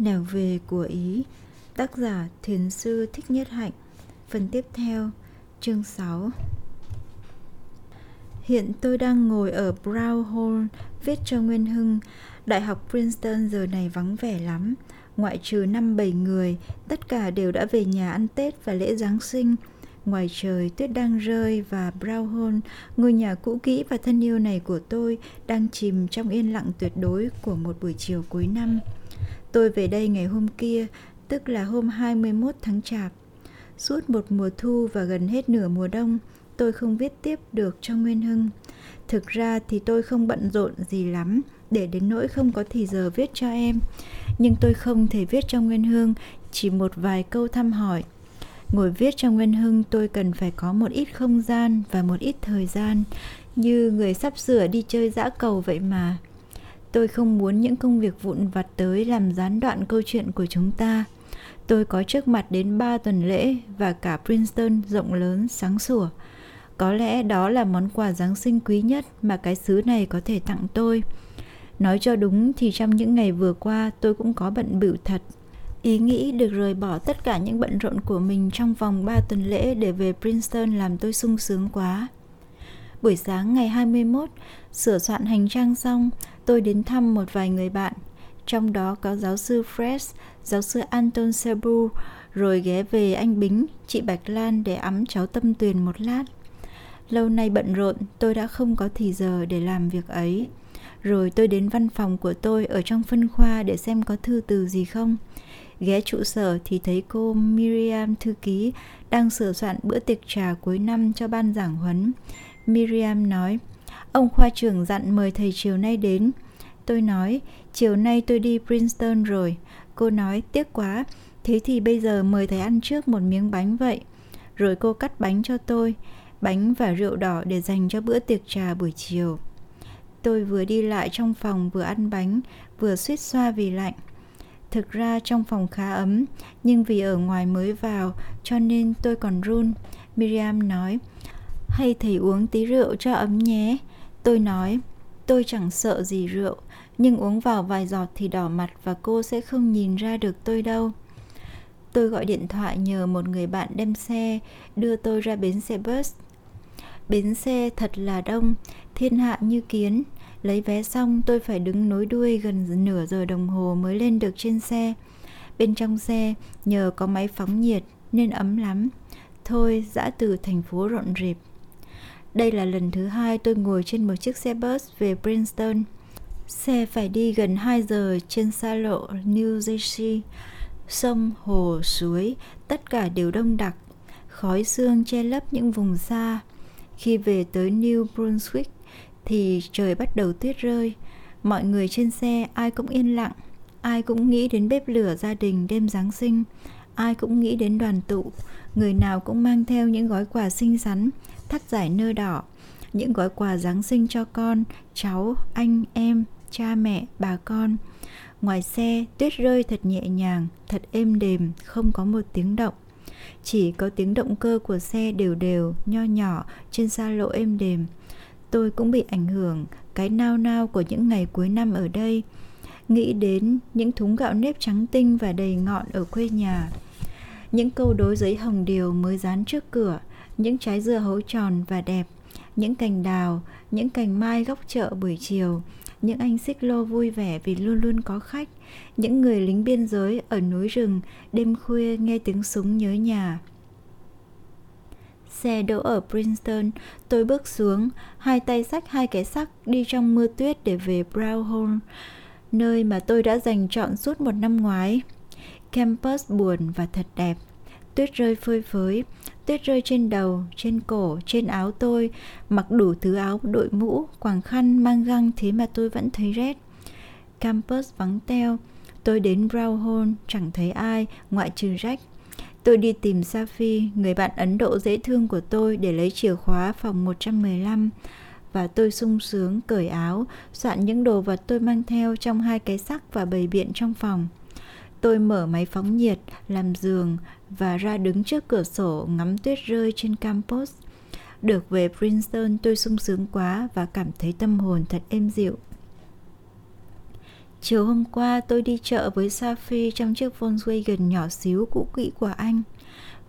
Nẻo về của Ý. Tác giả Thiền sư Thích Nhất Hạnh. Phần tiếp theo Chương 6 Hiện tôi đang ngồi ở Brown Hall viết cho Nguyên Hưng. Đại học Princeton giờ này vắng vẻ lắm. Ngoại trừ năm bảy người Tất cả đều đã về nhà ăn Tết và lễ Giáng sinh. Ngoài trời tuyết đang rơi và Brown Hall, ngôi nhà cũ kỹ và thân yêu này của tôi đang chìm trong yên lặng tuyệt đối của một buổi chiều cuối năm. Tôi về đây ngày hôm kia, tức là hôm 21 tháng Chạp. Suốt một mùa thu và gần hết nửa mùa đông, tôi không viết tiếp được cho Nguyên Hưng. Thực ra thì tôi không bận rộn gì lắm, để đến nỗi không có thì giờ viết cho em. Nhưng tôi không thể viết cho Nguyên hưng chỉ một vài câu thăm hỏi. Ngồi viết cho Nguyên Hưng tôi cần phải có một ít không gian và một ít thời gian, như người sắp sửa đi chơi dã cầu vậy mà. Tôi không muốn những công việc vụn vặt tới làm gián đoạn câu chuyện của chúng ta. Tôi có trước mặt đến 3 tuần lễ và cả Princeton rộng lớn, sáng sủa. Có lẽ đó là món quà Giáng sinh quý nhất mà cái xứ này có thể tặng tôi. Nói cho đúng thì trong những ngày vừa qua tôi cũng có bận bịu thật. Ý nghĩ được rời bỏ tất cả những bận rộn của mình trong vòng 3 tuần lễ để về Princeton làm tôi sung sướng quá. Buổi sáng ngày 21, sửa soạn hành trang xong, tôi đến thăm một vài người bạn, trong đó có giáo sư Fred, giáo sư Anton Sebu, rồi ghé về anh Bính, chị Bạch Lan để ấm cháu Tâm Tuyền một lát. Lâu nay bận rộn, tôi đã không có thì giờ để làm việc ấy. Rồi tôi đến văn phòng của tôi ở trong phân khoa để xem có thư từ gì không. Ghé trụ sở thì thấy cô Miriam thư ký đang sửa soạn bữa tiệc trà cuối năm cho ban giảng huấn. Miriam nói, ông khoa trưởng dặn mời thầy chiều nay đến. Tôi nói, chiều nay tôi đi Princeton rồi. Cô nói, tiếc quá, thế thì bây giờ mời thầy ăn trước một miếng bánh vậy. Rồi cô cắt bánh cho tôi, bánh và rượu đỏ để dành cho bữa tiệc trà buổi chiều. Tôi vừa đi lại trong phòng vừa ăn bánh, vừa suýt xoa vì lạnh. Thực ra trong phòng khá ấm, nhưng vì ở ngoài mới vào cho nên tôi còn run. Miriam nói, hay thầy uống tí rượu cho ấm nhé. Tôi nói, tôi chẳng sợ gì rượu, nhưng uống vào vài giọt thì đỏ mặt và cô sẽ không nhìn ra được tôi đâu. Tôi gọi điện thoại nhờ một người bạn đem xe đưa tôi ra bến xe bus. Bến xe thật là đông, thiên hạ như kiến. Lấy vé xong tôi phải đứng nối đuôi gần nửa giờ đồng hồ mới lên được trên xe. Bên trong xe nhờ có máy phóng nhiệt nên ấm lắm. Thôi dã từ thành phố rộn rịp. Đây là lần thứ hai tôi ngồi trên một chiếc xe bus về Princeton. Xe phải đi gần 2 giờ trên xa lộ New Jersey. Sông, hồ, suối, tất cả đều đông đặc. Khói sương che lấp những vùng xa. Khi về tới New Brunswick thì trời bắt đầu tuyết rơi. Mọi người trên xe ai cũng yên lặng, ai cũng nghĩ đến bếp lửa gia đình đêm Giáng sinh, ai cũng nghĩ đến đoàn tụ, người nào cũng mang theo những gói quà xinh xắn, thắt giải nơ đỏ, những gói quà Giáng sinh cho con, cháu, anh, em, cha mẹ, bà con. Ngoài xe, tuyết rơi thật nhẹ nhàng, thật êm đềm, không có một tiếng động. Chỉ có tiếng động cơ của xe đều đều, nho nhỏ trên xa lộ êm đềm. Tôi cũng bị ảnh hưởng cái nao nao của những ngày cuối năm ở đây. Nghĩ đến những thúng gạo nếp trắng tinh và đầy ngọn ở quê nhà. Những câu đối giấy hồng điều mới dán trước cửa, những trái dưa hấu tròn và đẹp, những cành đào, những cành mai góc chợ buổi chiều, những anh xích lô vui vẻ vì luôn luôn có khách, những người lính biên giới ở núi rừng đêm khuya nghe tiếng súng nhớ nhà. Xe đỗ ở Princeton, tôi bước xuống, hai tay sách hai cái sắc đi trong mưa tuyết để về Brown Hall, nơi mà tôi đã dành trọn suốt một năm ngoái. Campus buồn và thật đẹp. Tuyết rơi phơi phới, tuyết rơi trên đầu, trên cổ, trên áo tôi, mặc đủ thứ áo, đội mũ, quàng khăn, mang găng thế mà tôi vẫn thấy rét. Campus vắng teo, tôi đến Brown Hall chẳng thấy ai ngoại trừ Jack. Tôi đi tìm Safi, người bạn Ấn Độ dễ thương của tôi để lấy chìa khóa phòng 115 và tôi sung sướng cởi áo, soạn những đồ vật tôi mang theo trong hai cái sắc và bày biện trong phòng. Tôi mở máy phóng nhiệt, làm giường và ra đứng trước cửa sổ ngắm tuyết rơi trên campus. Được về Princeton tôi sung sướng quá và cảm thấy tâm hồn thật êm dịu. Chiều hôm qua tôi đi chợ với Safi trong chiếc Volkswagen nhỏ xíu cũ kỹ của anh.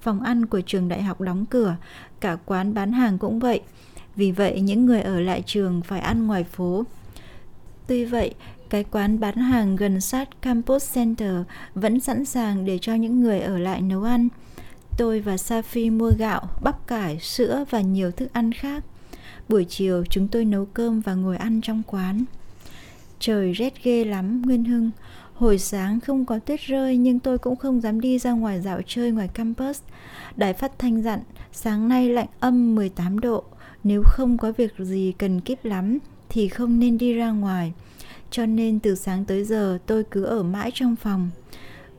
Phòng ăn của trường đại học đóng cửa, cả quán bán hàng cũng vậy. Vì vậy những người ở lại trường phải ăn ngoài phố. Tuy vậy, cái quán bán hàng gần sát Campus Center vẫn sẵn sàng để cho những người ở lại nấu ăn. Tôi và Safi mua gạo, bắp cải, sữa và nhiều thức ăn khác. Buổi chiều chúng tôi nấu cơm và ngồi ăn trong quán. Trời rét ghê lắm, Nguyên Hưng. Hồi sáng không có tuyết rơi nhưng tôi cũng không dám đi ra ngoài dạo chơi ngoài campus. Đài phát thanh dặn, sáng nay lạnh âm 18 độ. Nếu không có việc gì cần kíp lắm thì không nên đi ra ngoài. Cho nên từ sáng tới giờ tôi cứ ở mãi trong phòng.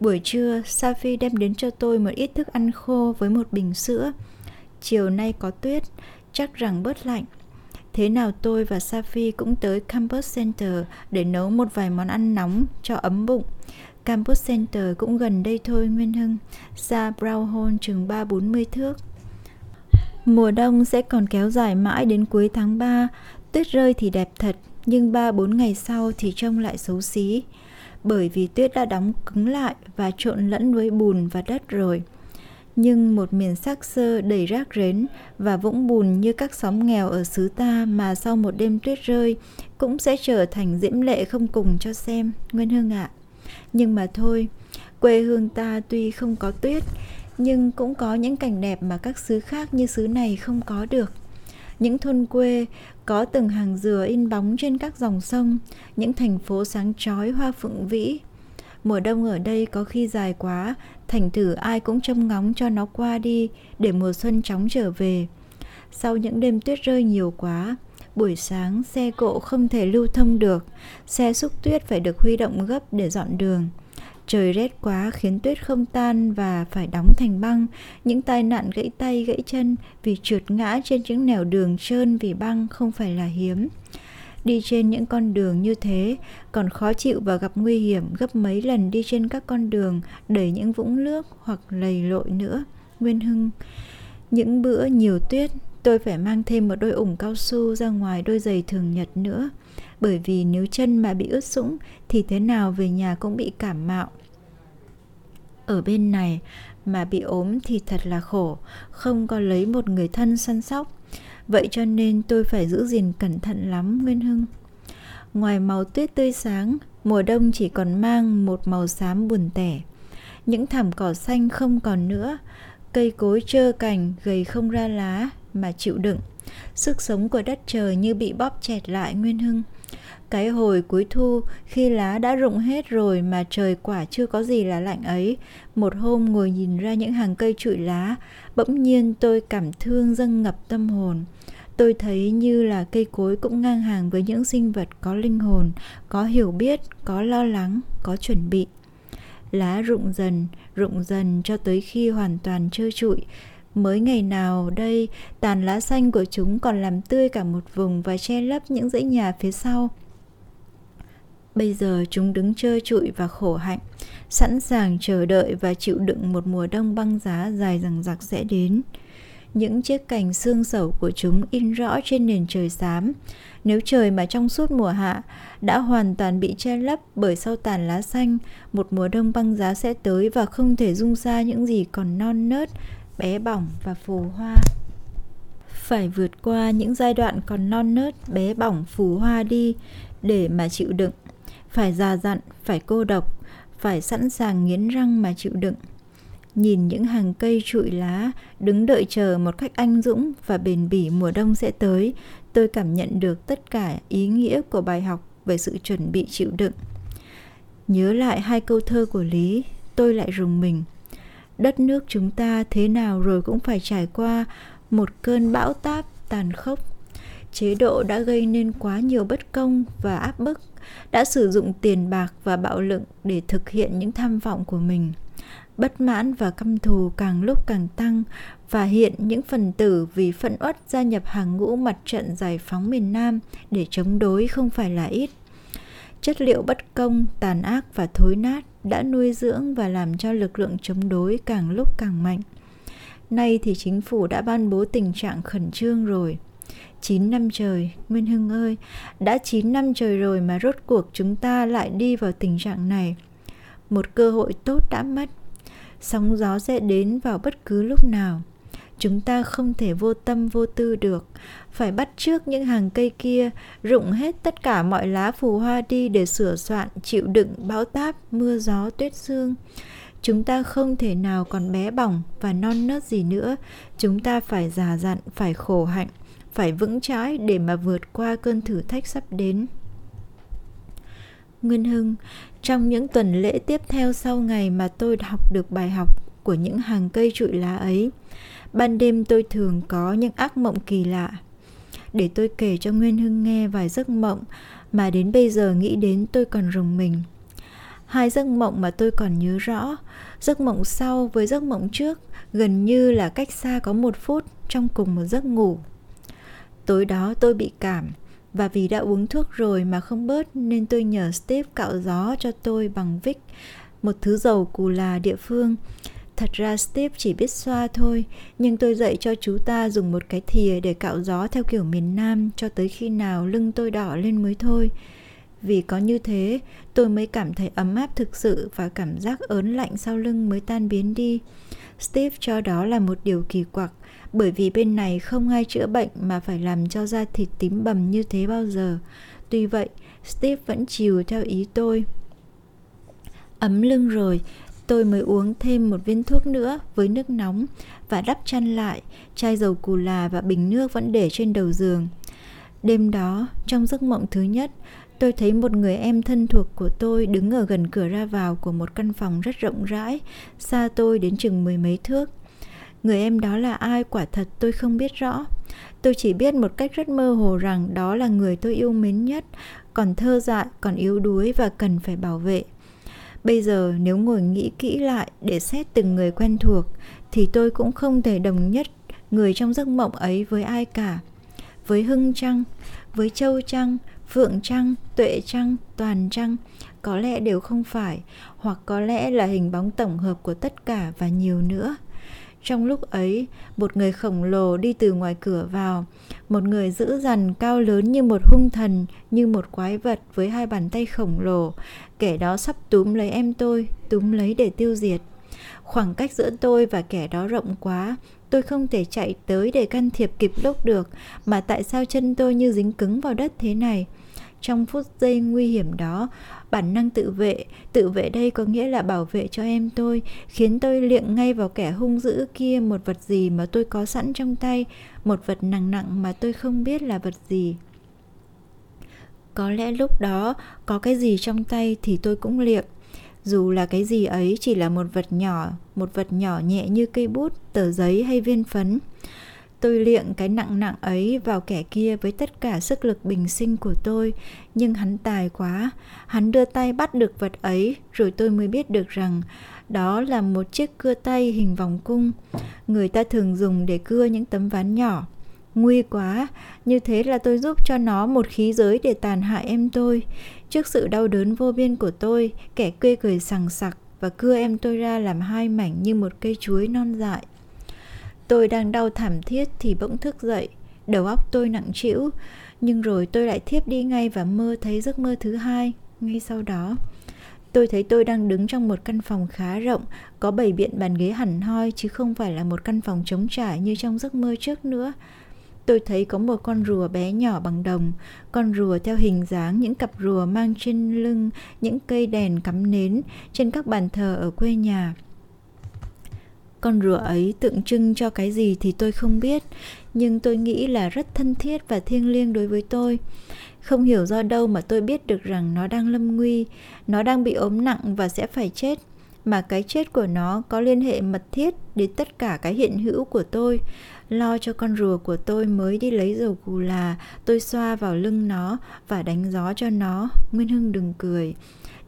Buổi trưa, Safi đem đến cho tôi một ít thức ăn khô với một bình sữa. Chiều nay có tuyết, chắc rằng bớt lạnh. Thế nào tôi và Safi cũng tới Campus Center để nấu một vài món ăn nóng cho ấm bụng. Campus Center cũng gần đây thôi Nguyên Hưng, xa Brownhall chừng 3-40 thước. Mùa đông sẽ còn kéo dài mãi đến cuối tháng 3, tuyết rơi thì đẹp thật, nhưng 3-4 ngày sau thì trông lại xấu xí. Bởi vì tuyết đã đóng cứng lại và trộn lẫn với bùn và đất rồi nhưng một miền sắc sơ đầy rác rến và vũng bùn như các xóm nghèo ở xứ ta mà sau một đêm tuyết rơi cũng sẽ trở thành diễm lệ không cùng cho xem, Nguyên Hương ạ. À. Nhưng mà thôi, quê hương ta tuy không có tuyết, nhưng cũng có những cảnh đẹp mà các xứ khác như xứ này không có được. Những thôn quê có từng hàng dừa in bóng trên các dòng sông, những thành phố sáng chói hoa phượng vĩ. Mùa đông ở đây có khi dài quá thành thử ai cũng trông ngóng cho nó qua đi để mùa xuân chóng trở về. Sau những đêm tuyết rơi nhiều quá, buổi sáng xe cộ không thể lưu thông được, xe xúc tuyết phải được huy động gấp để dọn đường. Trời rét quá khiến tuyết không tan và phải đóng thành băng, những tai nạn gãy tay gãy chân vì trượt ngã trên những nẻo đường trơn vì băng không phải là hiếm. Đi trên những con đường như thế còn khó chịu và gặp nguy hiểm gấp mấy lần đi trên các con đường đầy những vũng nước hoặc lầy lội nữa. Nguyên hưng những bữa nhiều tuyết tôi phải mang thêm một đôi ủng cao su ra ngoài đôi giày thường nhật nữa bởi vì nếu chân mà bị ướt sũng, thì thế nào về nhà cũng bị cảm mạo. Ở bên này, mà bị ốm thì thật là khổ, không có lấy một người thân săn sóc. Vậy cho nên tôi phải giữ gìn cẩn thận lắm, Nguyên Hưng. Ngoài màu tuyết tươi sáng, Mùa đông chỉ còn mang một màu xám buồn tẻ. Những thảm cỏ xanh không còn nữa. Cây cối trơ cành, gầy không ra lá Mà chịu đựng. Sức sống của đất trời như bị bóp chẹt lại, Nguyên Hưng cái hồi cuối thu, khi lá đã rụng hết rồi mà trời quả chưa có gì là lạnh ấy. Một hôm ngồi nhìn ra những hàng cây trụi lá, bỗng nhiên tôi cảm thương dâng ngập tâm hồn. Tôi thấy như là cây cối cũng ngang hàng với những sinh vật có linh hồn, có hiểu biết, có lo lắng, có chuẩn bị. Lá rụng dần rụng dần cho tới khi hoàn toàn trơ trụi. Mới ngày nào đây, tàn lá xanh của chúng còn làm tươi cả một vùng và che lấp những dãy nhà phía sau bây giờ chúng đứng trơ trụi và khổ hạnh, sẵn sàng chờ đợi và chịu đựng một mùa đông băng giá dài dằng dặc sẽ đến. Những chiếc cành xương sầu của chúng in rõ trên nền trời xám. Nếu trời mà trong suốt mùa hạ đã hoàn toàn bị che lấp bởi sau tàn lá xanh, một mùa đông băng giá sẽ tới và không thể dung ra những gì còn non nớt, bé bỏng và phù hoa. Phải vượt qua những giai đoạn còn non nớt, bé bỏng, phù hoa đi để mà chịu đựng phải già dặn, phải cô độc, phải sẵn sàng nghiến răng mà chịu đựng. Nhìn những hàng cây trụi lá, đứng đợi chờ một cách anh dũng và bền bỉ mùa đông sẽ tới, tôi cảm nhận được tất cả ý nghĩa của bài học về sự chuẩn bị chịu đựng. Nhớ lại hai câu thơ của lý, tôi lại rùng mình. Đất nước chúng ta thế nào rồi cũng phải trải qua một cơn bão táp tàn khốc chế độ đã gây nên quá nhiều bất công và áp bức đã sử dụng tiền bạc và bạo lực để thực hiện những tham vọng của mình bất mãn và căm thù càng lúc càng tăng và hiện những phần tử vì phẫn uất gia nhập hàng ngũ mặt trận giải phóng miền Nam để chống đối không phải là ít. Chất liệu bất công, tàn ác và thối nát đã nuôi dưỡng và làm cho lực lượng chống đối càng lúc càng mạnh. Nay thì chính phủ đã ban bố tình trạng khẩn trương rồi. 9 năm trời, Nguyên Hưng ơi, đã 9 năm trời rồi mà rốt cuộc chúng ta lại đi vào tình trạng này. Một cơ hội tốt đã mất, sóng gió sẽ đến vào bất cứ lúc nào. Chúng ta không thể vô tâm vô tư được, phải bắt trước những hàng cây kia, rụng hết tất cả mọi lá phù hoa đi để sửa soạn, chịu đựng bão táp, mưa gió, tuyết sương. Chúng ta không thể nào còn bé bỏng và non nớt gì nữa, chúng ta phải già dặn, phải khổ hạnh, phải vững chãi để mà vượt qua cơn thử thách sắp đến. Nguyên Hưng, trong những tuần lễ tiếp theo sau ngày mà tôi học được bài học của những hàng cây trụi lá ấy, ban đêm tôi thường có những ác mộng kỳ lạ. Để tôi kể cho Nguyên Hưng nghe vài giấc mộng mà đến bây giờ nghĩ đến tôi còn rùng mình. Hai giấc mộng mà tôi còn nhớ rõ, giấc mộng sau với giấc mộng trước gần như là cách xa có một phút trong cùng một giấc ngủ. Tối đó tôi bị cảm và vì đã uống thuốc rồi mà không bớt nên tôi nhờ Steve cạo gió cho tôi bằng Vic, một thứ dầu cù là địa phương. Thật ra Steve chỉ biết xoa thôi, nhưng tôi dạy cho chú ta dùng một cái thìa để cạo gió theo kiểu miền Nam cho tới khi nào lưng tôi đỏ lên mới thôi. Vì có như thế, tôi mới cảm thấy ấm áp thực sự và cảm giác ớn lạnh sau lưng mới tan biến đi. Steve cho đó là một điều kỳ quặc, bởi vì bên này không ai chữa bệnh mà phải làm cho da thịt tím bầm như thế bao giờ. Tuy vậy, Steve vẫn chiều theo ý tôi. Ấm lưng rồi, tôi mới uống thêm một viên thuốc nữa với nước nóng và đắp chăn lại, chai dầu cù là và bình nước vẫn để trên đầu giường. Đêm đó, trong giấc mộng thứ nhất, tôi thấy một người em thân thuộc của tôi đứng ở gần cửa ra vào của một căn phòng rất rộng rãi, xa tôi đến chừng mười mấy thước. Người em đó là ai quả thật tôi không biết rõ. Tôi chỉ biết một cách rất mơ hồ rằng đó là người tôi yêu mến nhất, còn thơ dại, còn yếu đuối và cần phải bảo vệ. Bây giờ nếu ngồi nghĩ kỹ lại để xét từng người quen thuộc thì tôi cũng không thể đồng nhất người trong giấc mộng ấy với ai cả. Với Hưng Trăng, với Châu Trăng, Phượng Trăng, Tuệ Trăng, Toàn Trăng có lẽ đều không phải, hoặc có lẽ là hình bóng tổng hợp của tất cả và nhiều nữa. Trong lúc ấy, một người khổng lồ đi từ ngoài cửa vào, một người dữ dằn cao lớn như một hung thần, như một quái vật với hai bàn tay khổng lồ, kẻ đó sắp túm lấy em tôi, túm lấy để tiêu diệt. Khoảng cách giữa tôi và kẻ đó rộng quá, tôi không thể chạy tới để can thiệp kịp lúc được, mà tại sao chân tôi như dính cứng vào đất thế này? Trong phút giây nguy hiểm đó, bản năng tự vệ, tự vệ đây có nghĩa là bảo vệ cho em tôi, khiến tôi liệng ngay vào kẻ hung dữ kia một vật gì mà tôi có sẵn trong tay, một vật nặng nặng mà tôi không biết là vật gì. Có lẽ lúc đó có cái gì trong tay thì tôi cũng liệng. Dù là cái gì ấy chỉ là một vật nhỏ, một vật nhỏ nhẹ như cây bút, tờ giấy hay viên phấn. Tôi liệng cái nặng nặng ấy vào kẻ kia với tất cả sức lực bình sinh của tôi, nhưng hắn tài quá. Hắn đưa tay bắt được vật ấy, rồi tôi mới biết được rằng đó là một chiếc cưa tay hình vòng cung. Người ta thường dùng để cưa những tấm ván nhỏ. Nguy quá, như thế là tôi giúp cho nó một khí giới để tàn hại em tôi. Trước sự đau đớn vô biên của tôi, kẻ quê cười sằng sặc và cưa em tôi ra làm hai mảnh như một cây chuối non dại. Tôi đang đau thảm thiết thì bỗng thức dậy, đầu óc tôi nặng trĩu, nhưng rồi tôi lại thiếp đi ngay và mơ thấy giấc mơ thứ hai, ngay sau đó. Tôi thấy tôi đang đứng trong một căn phòng khá rộng, có bảy biện bàn ghế hẳn hoi chứ không phải là một căn phòng trống trải như trong giấc mơ trước nữa. Tôi thấy có một con rùa bé nhỏ bằng đồng, con rùa theo hình dáng những cặp rùa mang trên lưng những cây đèn cắm nến trên các bàn thờ ở quê nhà. Con rùa ấy tượng trưng cho cái gì thì tôi không biết, nhưng tôi nghĩ là rất thân thiết và thiêng liêng đối với tôi. Không hiểu do đâu mà tôi biết được rằng nó đang lâm nguy, nó đang bị ốm nặng và sẽ phải chết mà cái chết của nó có liên hệ mật thiết đến tất cả cái hiện hữu của tôi. Lo cho con rùa của tôi mới đi lấy dầu cù là tôi xoa vào lưng nó và đánh gió cho nó. Nguyên Hưng đừng cười.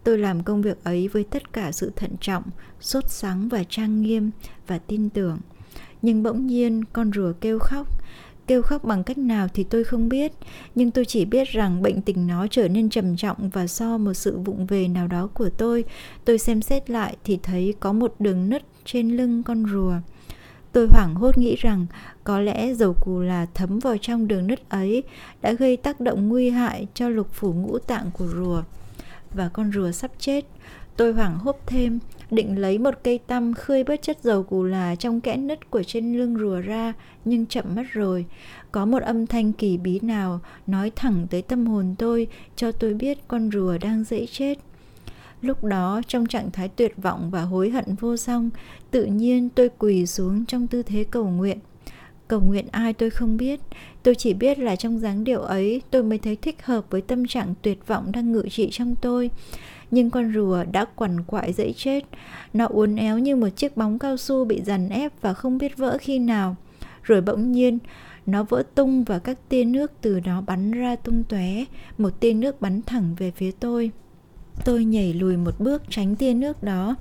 Tôi làm công việc ấy với tất cả sự thận trọng, sốt sắng và trang nghiêm và tin tưởng. Nhưng bỗng nhiên con rùa kêu khóc, kêu khóc bằng cách nào thì tôi không biết, nhưng tôi chỉ biết rằng bệnh tình nó trở nên trầm trọng và do một sự vụng về nào đó của tôi, tôi xem xét lại thì thấy có một đường nứt trên lưng con rùa. Tôi hoảng hốt nghĩ rằng có lẽ dầu cù là thấm vào trong đường nứt ấy đã gây tác động nguy hại cho lục phủ ngũ tạng của rùa. Và con rùa sắp chết. Tôi hoảng hốt thêm, định lấy một cây tăm khơi bớt chất dầu cù là trong kẽ nứt của trên lưng rùa ra, nhưng chậm mất rồi. Có một âm thanh kỳ bí nào nói thẳng tới tâm hồn tôi, cho tôi biết con rùa đang dễ chết. Lúc đó, trong trạng thái tuyệt vọng và hối hận vô song, tự nhiên tôi quỳ xuống trong tư thế cầu nguyện. Cầu nguyện ai tôi không biết, tôi chỉ biết là trong dáng điệu ấy tôi mới thấy thích hợp với tâm trạng tuyệt vọng đang ngự trị trong tôi. Nhưng con rùa đã quằn quại dẫy chết, nó uốn éo như một chiếc bóng cao su bị dằn ép và không biết vỡ khi nào. Rồi bỗng nhiên, nó vỡ tung và các tia nước từ đó bắn ra tung tóe, một tia nước bắn thẳng về phía tôi. Tôi nhảy lùi một bước tránh tia nước đó.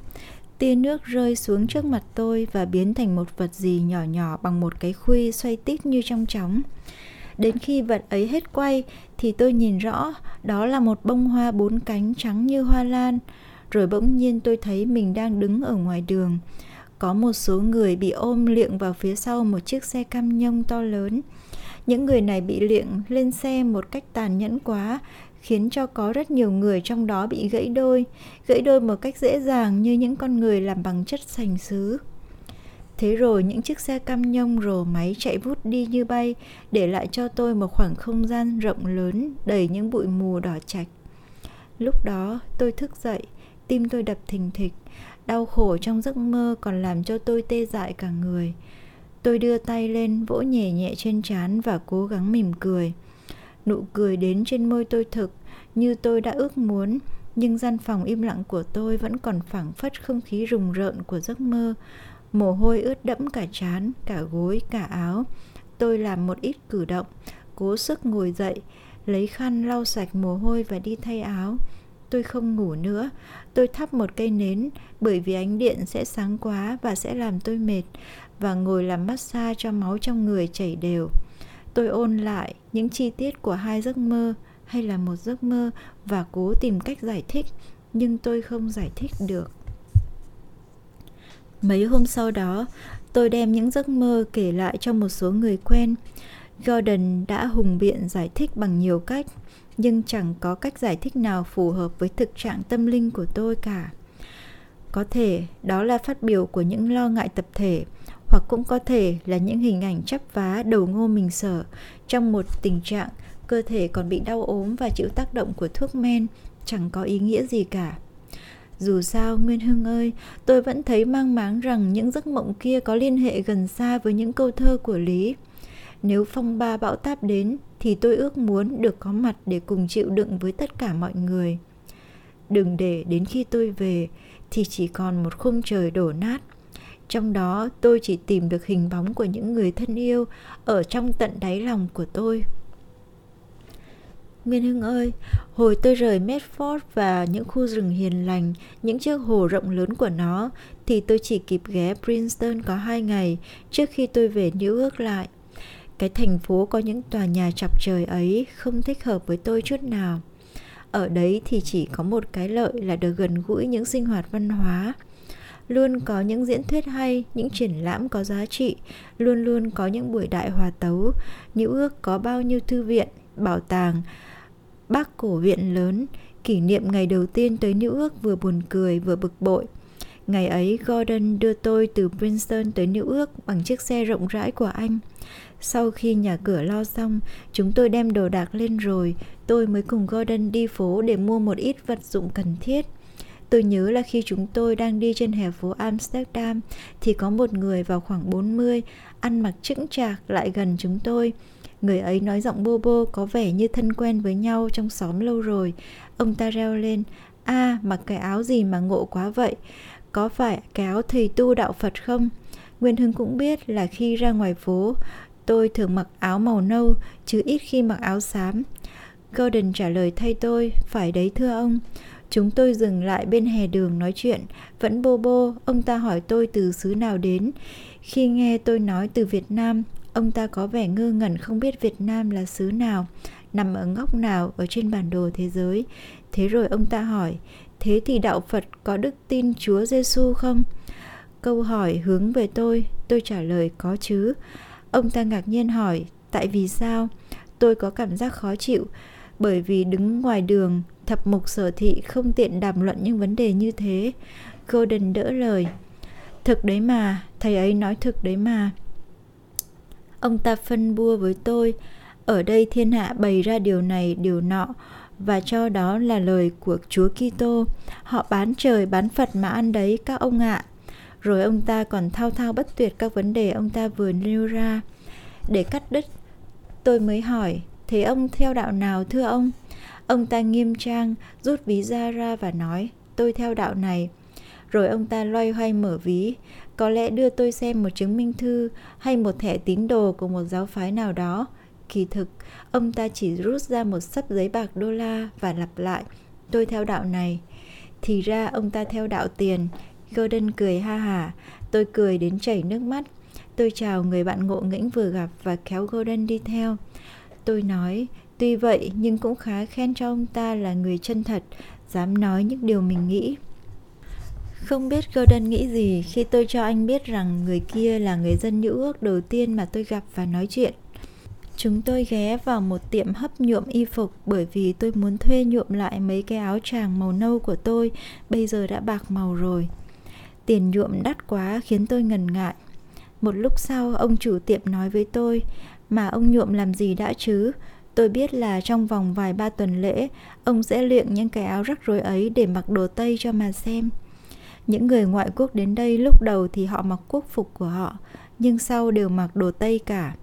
Tia nước rơi xuống trước mặt tôi và biến thành một vật gì nhỏ nhỏ bằng một cái khuy xoay tít như trong chóng. Đến khi vật ấy hết quay thì tôi nhìn rõ đó là một bông hoa bốn cánh trắng như hoa lan. Rồi bỗng nhiên tôi thấy mình đang đứng ở ngoài đường. Có một số người bị ôm liệng vào phía sau một chiếc xe cam nhông to lớn. Những người này bị liệng lên xe một cách tàn nhẫn quá khiến cho có rất nhiều người trong đó bị gãy đôi, gãy đôi một cách dễ dàng như những con người làm bằng chất sành sứ. Thế rồi những chiếc xe cam nhông rồ máy chạy vút đi như bay, để lại cho tôi một khoảng không gian rộng lớn đầy những bụi mù đỏ chạch. Lúc đó tôi thức dậy, tim tôi đập thình thịch, đau khổ trong giấc mơ còn làm cho tôi tê dại cả người. Tôi đưa tay lên vỗ nhẹ nhẹ trên trán và cố gắng mỉm cười. Nụ cười đến trên môi tôi thực như tôi đã ước muốn, nhưng gian phòng im lặng của tôi vẫn còn phảng phất không khí rùng rợn của giấc mơ. Mồ hôi ướt đẫm cả trán, cả gối, cả áo. Tôi làm một ít cử động, cố sức ngồi dậy, lấy khăn lau sạch mồ hôi và đi thay áo. Tôi không ngủ nữa, tôi thắp một cây nến bởi vì ánh điện sẽ sáng quá và sẽ làm tôi mệt và ngồi làm massage cho máu trong người chảy đều. Tôi ôn lại những chi tiết của hai giấc mơ hay là một giấc mơ và cố tìm cách giải thích, nhưng tôi không giải thích được. Mấy hôm sau đó, tôi đem những giấc mơ kể lại cho một số người quen. Gordon đã hùng biện giải thích bằng nhiều cách, nhưng chẳng có cách giải thích nào phù hợp với thực trạng tâm linh của tôi cả. Có thể đó là phát biểu của những lo ngại tập thể, hoặc cũng có thể là những hình ảnh chắp vá đầu ngô mình sở trong một tình trạng cơ thể còn bị đau ốm và chịu tác động của thuốc men, chẳng có ý nghĩa gì cả. Dù sao, nguyên hưng ơi, tôi vẫn thấy mang máng rằng những giấc mộng kia có liên hệ gần xa với những câu thơ của lý. Nếu phong ba bão táp đến thì tôi ước muốn được có mặt để cùng chịu đựng với tất cả mọi người. Đừng để đến khi tôi về thì chỉ còn một khung trời đổ nát trong đó tôi chỉ tìm được hình bóng của những người thân yêu ở trong tận đáy lòng của tôi Nguyên Hưng ơi, hồi tôi rời Medford và những khu rừng hiền lành, những chiếc hồ rộng lớn của nó, thì tôi chỉ kịp ghé Princeton có hai ngày trước khi tôi về New York lại. Cái thành phố có những tòa nhà chọc trời ấy không thích hợp với tôi chút nào. Ở đấy thì chỉ có một cái lợi là được gần gũi những sinh hoạt văn hóa luôn có những diễn thuyết hay, những triển lãm có giá trị, luôn luôn có những buổi đại hòa tấu, New ước có bao nhiêu thư viện, bảo tàng, bác cổ viện lớn, kỷ niệm ngày đầu tiên tới New ước vừa buồn cười vừa bực bội. Ngày ấy Gordon đưa tôi từ Princeton tới New ước bằng chiếc xe rộng rãi của anh. Sau khi nhà cửa lo xong, chúng tôi đem đồ đạc lên rồi, tôi mới cùng Gordon đi phố để mua một ít vật dụng cần thiết. Tôi nhớ là khi chúng tôi đang đi trên hè phố Amsterdam thì có một người vào khoảng 40, ăn mặc chững chạc lại gần chúng tôi. Người ấy nói giọng bô bô có vẻ như thân quen với nhau trong xóm lâu rồi. Ông ta reo lên, a à, mặc cái áo gì mà ngộ quá vậy? Có phải cái áo thầy tu đạo Phật không? Nguyên Hưng cũng biết là khi ra ngoài phố, tôi thường mặc áo màu nâu, chứ ít khi mặc áo xám. Gordon trả lời thay tôi, phải đấy thưa ông. Chúng tôi dừng lại bên hè đường nói chuyện, vẫn bô bô, ông ta hỏi tôi từ xứ nào đến. Khi nghe tôi nói từ Việt Nam, ông ta có vẻ ngơ ngẩn không biết Việt Nam là xứ nào, nằm ở ngóc nào ở trên bản đồ thế giới. Thế rồi ông ta hỏi, thế thì đạo Phật có đức tin Chúa Giêsu không? câu hỏi hướng về tôi, tôi trả lời có chứ. Ông ta ngạc nhiên hỏi, tại vì sao? Tôi có cảm giác khó chịu, bởi vì đứng ngoài đường, thập mục sở thị không tiện đàm luận những vấn đề như thế. Golden đỡ lời. Thực đấy mà, thầy ấy nói thực đấy mà. Ông ta phân bua với tôi, ở đây thiên hạ bày ra điều này, điều nọ, và cho đó là lời của Chúa Kitô. Họ bán trời bán Phật mà ăn đấy các ông ạ. Rồi ông ta còn thao thao bất tuyệt các vấn đề ông ta vừa nêu ra. Để cắt đứt, tôi mới hỏi, thế ông theo đạo nào thưa ông? Ông ta nghiêm trang, rút ví ra ra và nói, tôi theo đạo này. Rồi ông ta loay hoay mở ví, có lẽ đưa tôi xem một chứng minh thư hay một thẻ tín đồ của một giáo phái nào đó. Kỳ thực, ông ta chỉ rút ra một sấp giấy bạc đô la và lặp lại, tôi theo đạo này. Thì ra ông ta theo đạo tiền. Gordon cười ha hả, tôi cười đến chảy nước mắt. Tôi chào người bạn ngộ nghĩnh vừa gặp và kéo Gordon đi theo. Tôi nói, tuy vậy nhưng cũng khá khen cho ông ta là người chân thật, dám nói những điều mình nghĩ. Không biết Gordon nghĩ gì khi tôi cho anh biết rằng người kia là người dân New ước đầu tiên mà tôi gặp và nói chuyện. Chúng tôi ghé vào một tiệm hấp nhuộm y phục bởi vì tôi muốn thuê nhuộm lại mấy cái áo tràng màu nâu của tôi, bây giờ đã bạc màu rồi. Tiền nhuộm đắt quá khiến tôi ngần ngại. Một lúc sau, ông chủ tiệm nói với tôi, mà ông nhuộm làm gì đã chứ? Tôi biết là trong vòng vài ba tuần lễ, ông sẽ luyện những cái áo rắc rối ấy để mặc đồ Tây cho mà xem. Những người ngoại quốc đến đây lúc đầu thì họ mặc quốc phục của họ, nhưng sau đều mặc đồ Tây cả.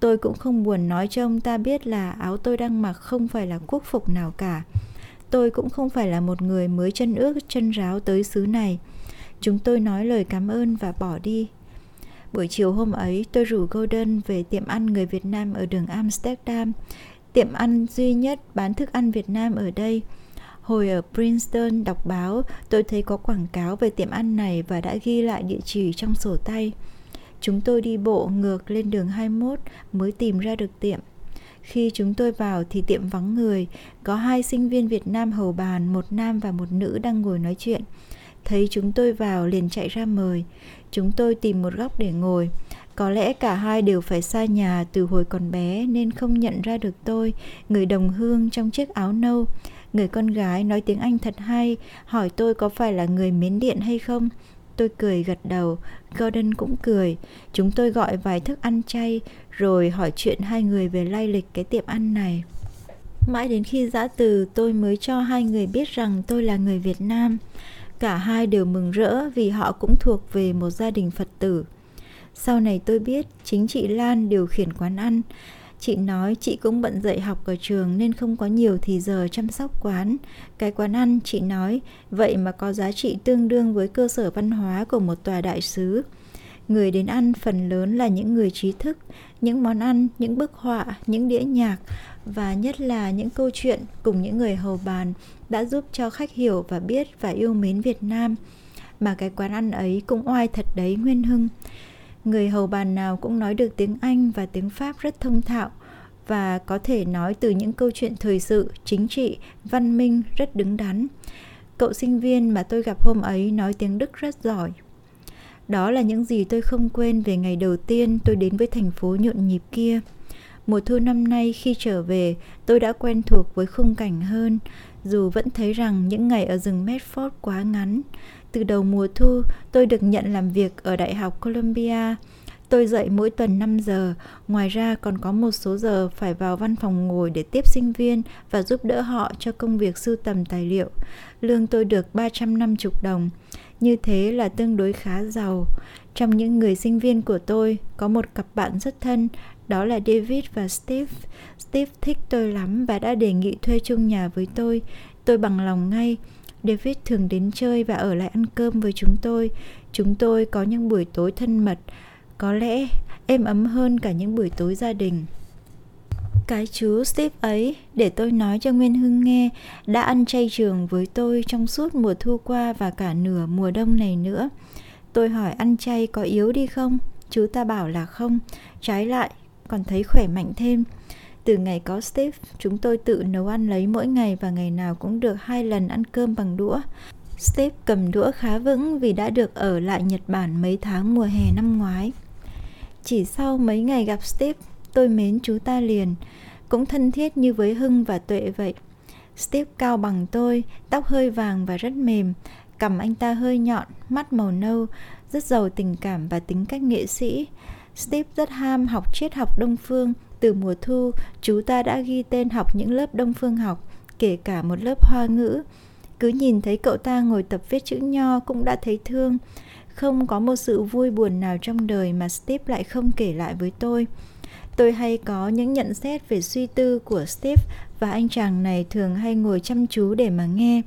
Tôi cũng không buồn nói cho ông ta biết là áo tôi đang mặc không phải là quốc phục nào cả. Tôi cũng không phải là một người mới chân ước chân ráo tới xứ này. Chúng tôi nói lời cảm ơn và bỏ đi. Buổi chiều hôm ấy, tôi rủ Golden về tiệm ăn người Việt Nam ở đường Amsterdam, tiệm ăn duy nhất bán thức ăn Việt Nam ở đây. Hồi ở Princeton đọc báo, tôi thấy có quảng cáo về tiệm ăn này và đã ghi lại địa chỉ trong sổ tay. Chúng tôi đi bộ ngược lên đường 21 mới tìm ra được tiệm. Khi chúng tôi vào thì tiệm vắng người, có hai sinh viên Việt Nam hầu bàn, một nam và một nữ đang ngồi nói chuyện. Thấy chúng tôi vào liền chạy ra mời. Chúng tôi tìm một góc để ngồi. Có lẽ cả hai đều phải xa nhà từ hồi còn bé nên không nhận ra được tôi, người đồng hương trong chiếc áo nâu. Người con gái nói tiếng Anh thật hay, hỏi tôi có phải là người Miến Điện hay không. Tôi cười gật đầu, Gordon cũng cười. Chúng tôi gọi vài thức ăn chay, rồi hỏi chuyện hai người về lai lịch cái tiệm ăn này. Mãi đến khi giã từ tôi mới cho hai người biết rằng tôi là người Việt Nam. Cả hai đều mừng rỡ vì họ cũng thuộc về một gia đình Phật tử. Sau này tôi biết chính chị Lan điều khiển quán ăn. Chị nói chị cũng bận dạy học ở trường nên không có nhiều thì giờ chăm sóc quán. Cái quán ăn, chị nói, vậy mà có giá trị tương đương với cơ sở văn hóa của một tòa đại sứ. Người đến ăn phần lớn là những người trí thức, những món ăn, những bức họa, những đĩa nhạc và nhất là những câu chuyện cùng những người hầu bàn đã giúp cho khách hiểu và biết và yêu mến Việt Nam. Mà cái quán ăn ấy cũng oai thật đấy Nguyên Hưng. Người hầu bàn nào cũng nói được tiếng Anh và tiếng Pháp rất thông thạo và có thể nói từ những câu chuyện thời sự, chính trị, văn minh rất đứng đắn. Cậu sinh viên mà tôi gặp hôm ấy nói tiếng Đức rất giỏi. Đó là những gì tôi không quên về ngày đầu tiên tôi đến với thành phố nhộn nhịp kia. Mùa thu năm nay khi trở về, tôi đã quen thuộc với khung cảnh hơn, dù vẫn thấy rằng những ngày ở rừng Medford quá ngắn. Từ đầu mùa thu, tôi được nhận làm việc ở Đại học Columbia. Tôi dậy mỗi tuần 5 giờ, ngoài ra còn có một số giờ phải vào văn phòng ngồi để tiếp sinh viên và giúp đỡ họ cho công việc sưu tầm tài liệu. Lương tôi được 350 đồng. Như thế là tương đối khá giàu. Trong những người sinh viên của tôi, có một cặp bạn rất thân, đó là David và Steve. Steve thích tôi lắm và đã đề nghị thuê chung nhà với tôi. Tôi bằng lòng ngay. David thường đến chơi và ở lại ăn cơm với chúng tôi. Chúng tôi có những buổi tối thân mật, có lẽ êm ấm hơn cả những buổi tối gia đình. Cái chú Steve ấy, để tôi nói cho Nguyên Hưng nghe, đã ăn chay trường với tôi trong suốt mùa thu qua và cả nửa mùa đông này nữa. Tôi hỏi ăn chay có yếu đi không? Chú ta bảo là không, trái lại, còn thấy khỏe mạnh thêm. Từ ngày có Steve, chúng tôi tự nấu ăn lấy mỗi ngày và ngày nào cũng được hai lần ăn cơm bằng đũa. Steve cầm đũa khá vững vì đã được ở lại Nhật Bản mấy tháng mùa hè năm ngoái. Chỉ sau mấy ngày gặp Steve, tôi mến chú ta liền, cũng thân thiết như với Hưng và Tuệ vậy. Steve cao bằng tôi, tóc hơi vàng và rất mềm, cằm anh ta hơi nhọn, mắt màu nâu, rất giàu tình cảm và tính cách nghệ sĩ. Steve rất ham học triết học Đông Phương, từ mùa thu, chú ta đã ghi tên học những lớp Đông Phương học, kể cả một lớp hoa ngữ. Cứ nhìn thấy cậu ta ngồi tập viết chữ nho cũng đã thấy thương. Không có một sự vui buồn nào trong đời mà Steve lại không kể lại với tôi. Tôi hay có những nhận xét về suy tư của Steve và anh chàng này thường hay ngồi chăm chú để mà nghe.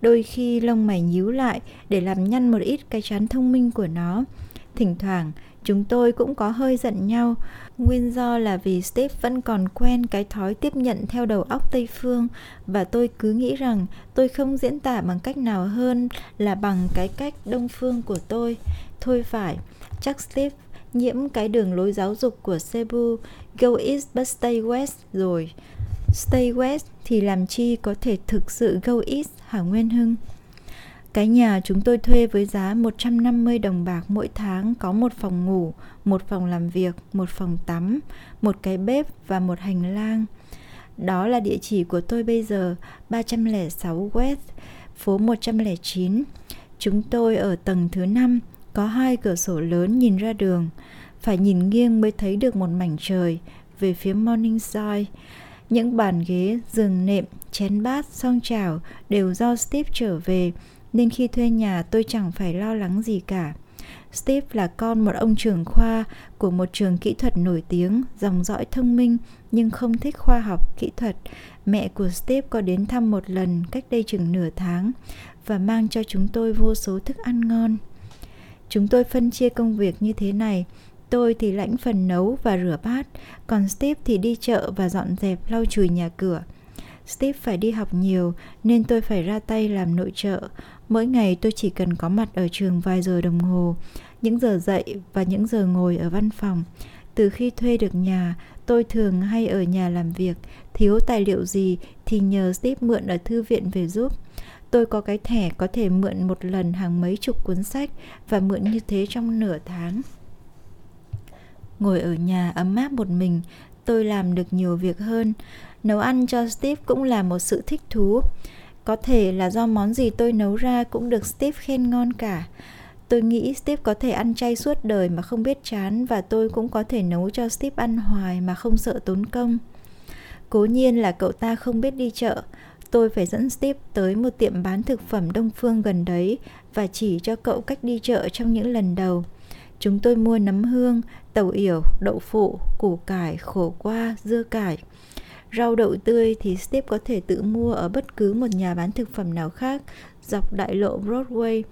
Đôi khi lông mày nhíu lại để làm nhăn một ít cái chán thông minh của nó. Thỉnh thoảng, chúng tôi cũng có hơi giận nhau. Nguyên do là vì Steve vẫn còn quen cái thói tiếp nhận theo đầu óc Tây Phương và tôi cứ nghĩ rằng tôi không diễn tả bằng cách nào hơn là bằng cái cách Đông Phương của tôi. Thôi phải, chắc Steve nhiễm cái đường lối giáo dục của Cebu, go east but stay west rồi. Stay west thì làm chi có thể thực sự go east hả Nguyên Hưng? Cái nhà chúng tôi thuê với giá 150 đồng bạc mỗi tháng có một phòng ngủ, một phòng làm việc, một phòng tắm, một cái bếp và một hành lang. Đó là địa chỉ của tôi bây giờ, 306 West, phố 109. Chúng tôi ở tầng thứ 5, có hai cửa sổ lớn nhìn ra đường. Phải nhìn nghiêng mới thấy được một mảnh trời về phía Morningside. Những bàn ghế, giường nệm, chén bát, song chảo đều do Steve trở về, nên khi thuê nhà tôi chẳng phải lo lắng gì cả. Steve là con một ông trưởng khoa của một trường kỹ thuật nổi tiếng, dòng dõi thông minh nhưng không thích khoa học, kỹ thuật. Mẹ của Steve có đến thăm một lần cách đây chừng nửa tháng và mang cho chúng tôi vô số thức ăn ngon. Chúng tôi phân chia công việc như thế này. Tôi thì lãnh phần nấu và rửa bát, còn Steve thì đi chợ và dọn dẹp lau chùi nhà cửa. Steve phải đi học nhiều nên tôi phải ra tay làm nội trợ. Mỗi ngày tôi chỉ cần có mặt ở trường vài giờ đồng hồ, những giờ dậy và những giờ ngồi ở văn phòng. Từ khi thuê được nhà, tôi thường hay ở nhà làm việc, thiếu tài liệu gì thì nhờ Steve mượn ở thư viện về giúp. Tôi có cái thẻ có thể mượn một lần hàng mấy chục cuốn sách và mượn như thế trong nửa tháng. Ngồi ở nhà ấm áp một mình, tôi làm được nhiều việc hơn. Nấu ăn cho Steve cũng là một sự thích thú. Có thể là do món gì tôi nấu ra cũng được Steve khen ngon cả. Tôi nghĩ Steve có thể ăn chay suốt đời mà không biết chán và tôi cũng có thể nấu cho Steve ăn hoài mà không sợ tốn công. Cố nhiên là cậu ta không biết đi chợ, tôi phải dẫn Steve tới một tiệm bán thực phẩm đông phương gần đấy và chỉ cho cậu cách đi chợ trong những lần đầu. Chúng tôi mua nấm hương, tàu yểu, đậu phụ, củ cải, khổ qua, dưa cải. Rau đậu tươi thì Steve có thể tự mua ở bất cứ một nhà bán thực phẩm nào khác dọc đại lộ Broadway.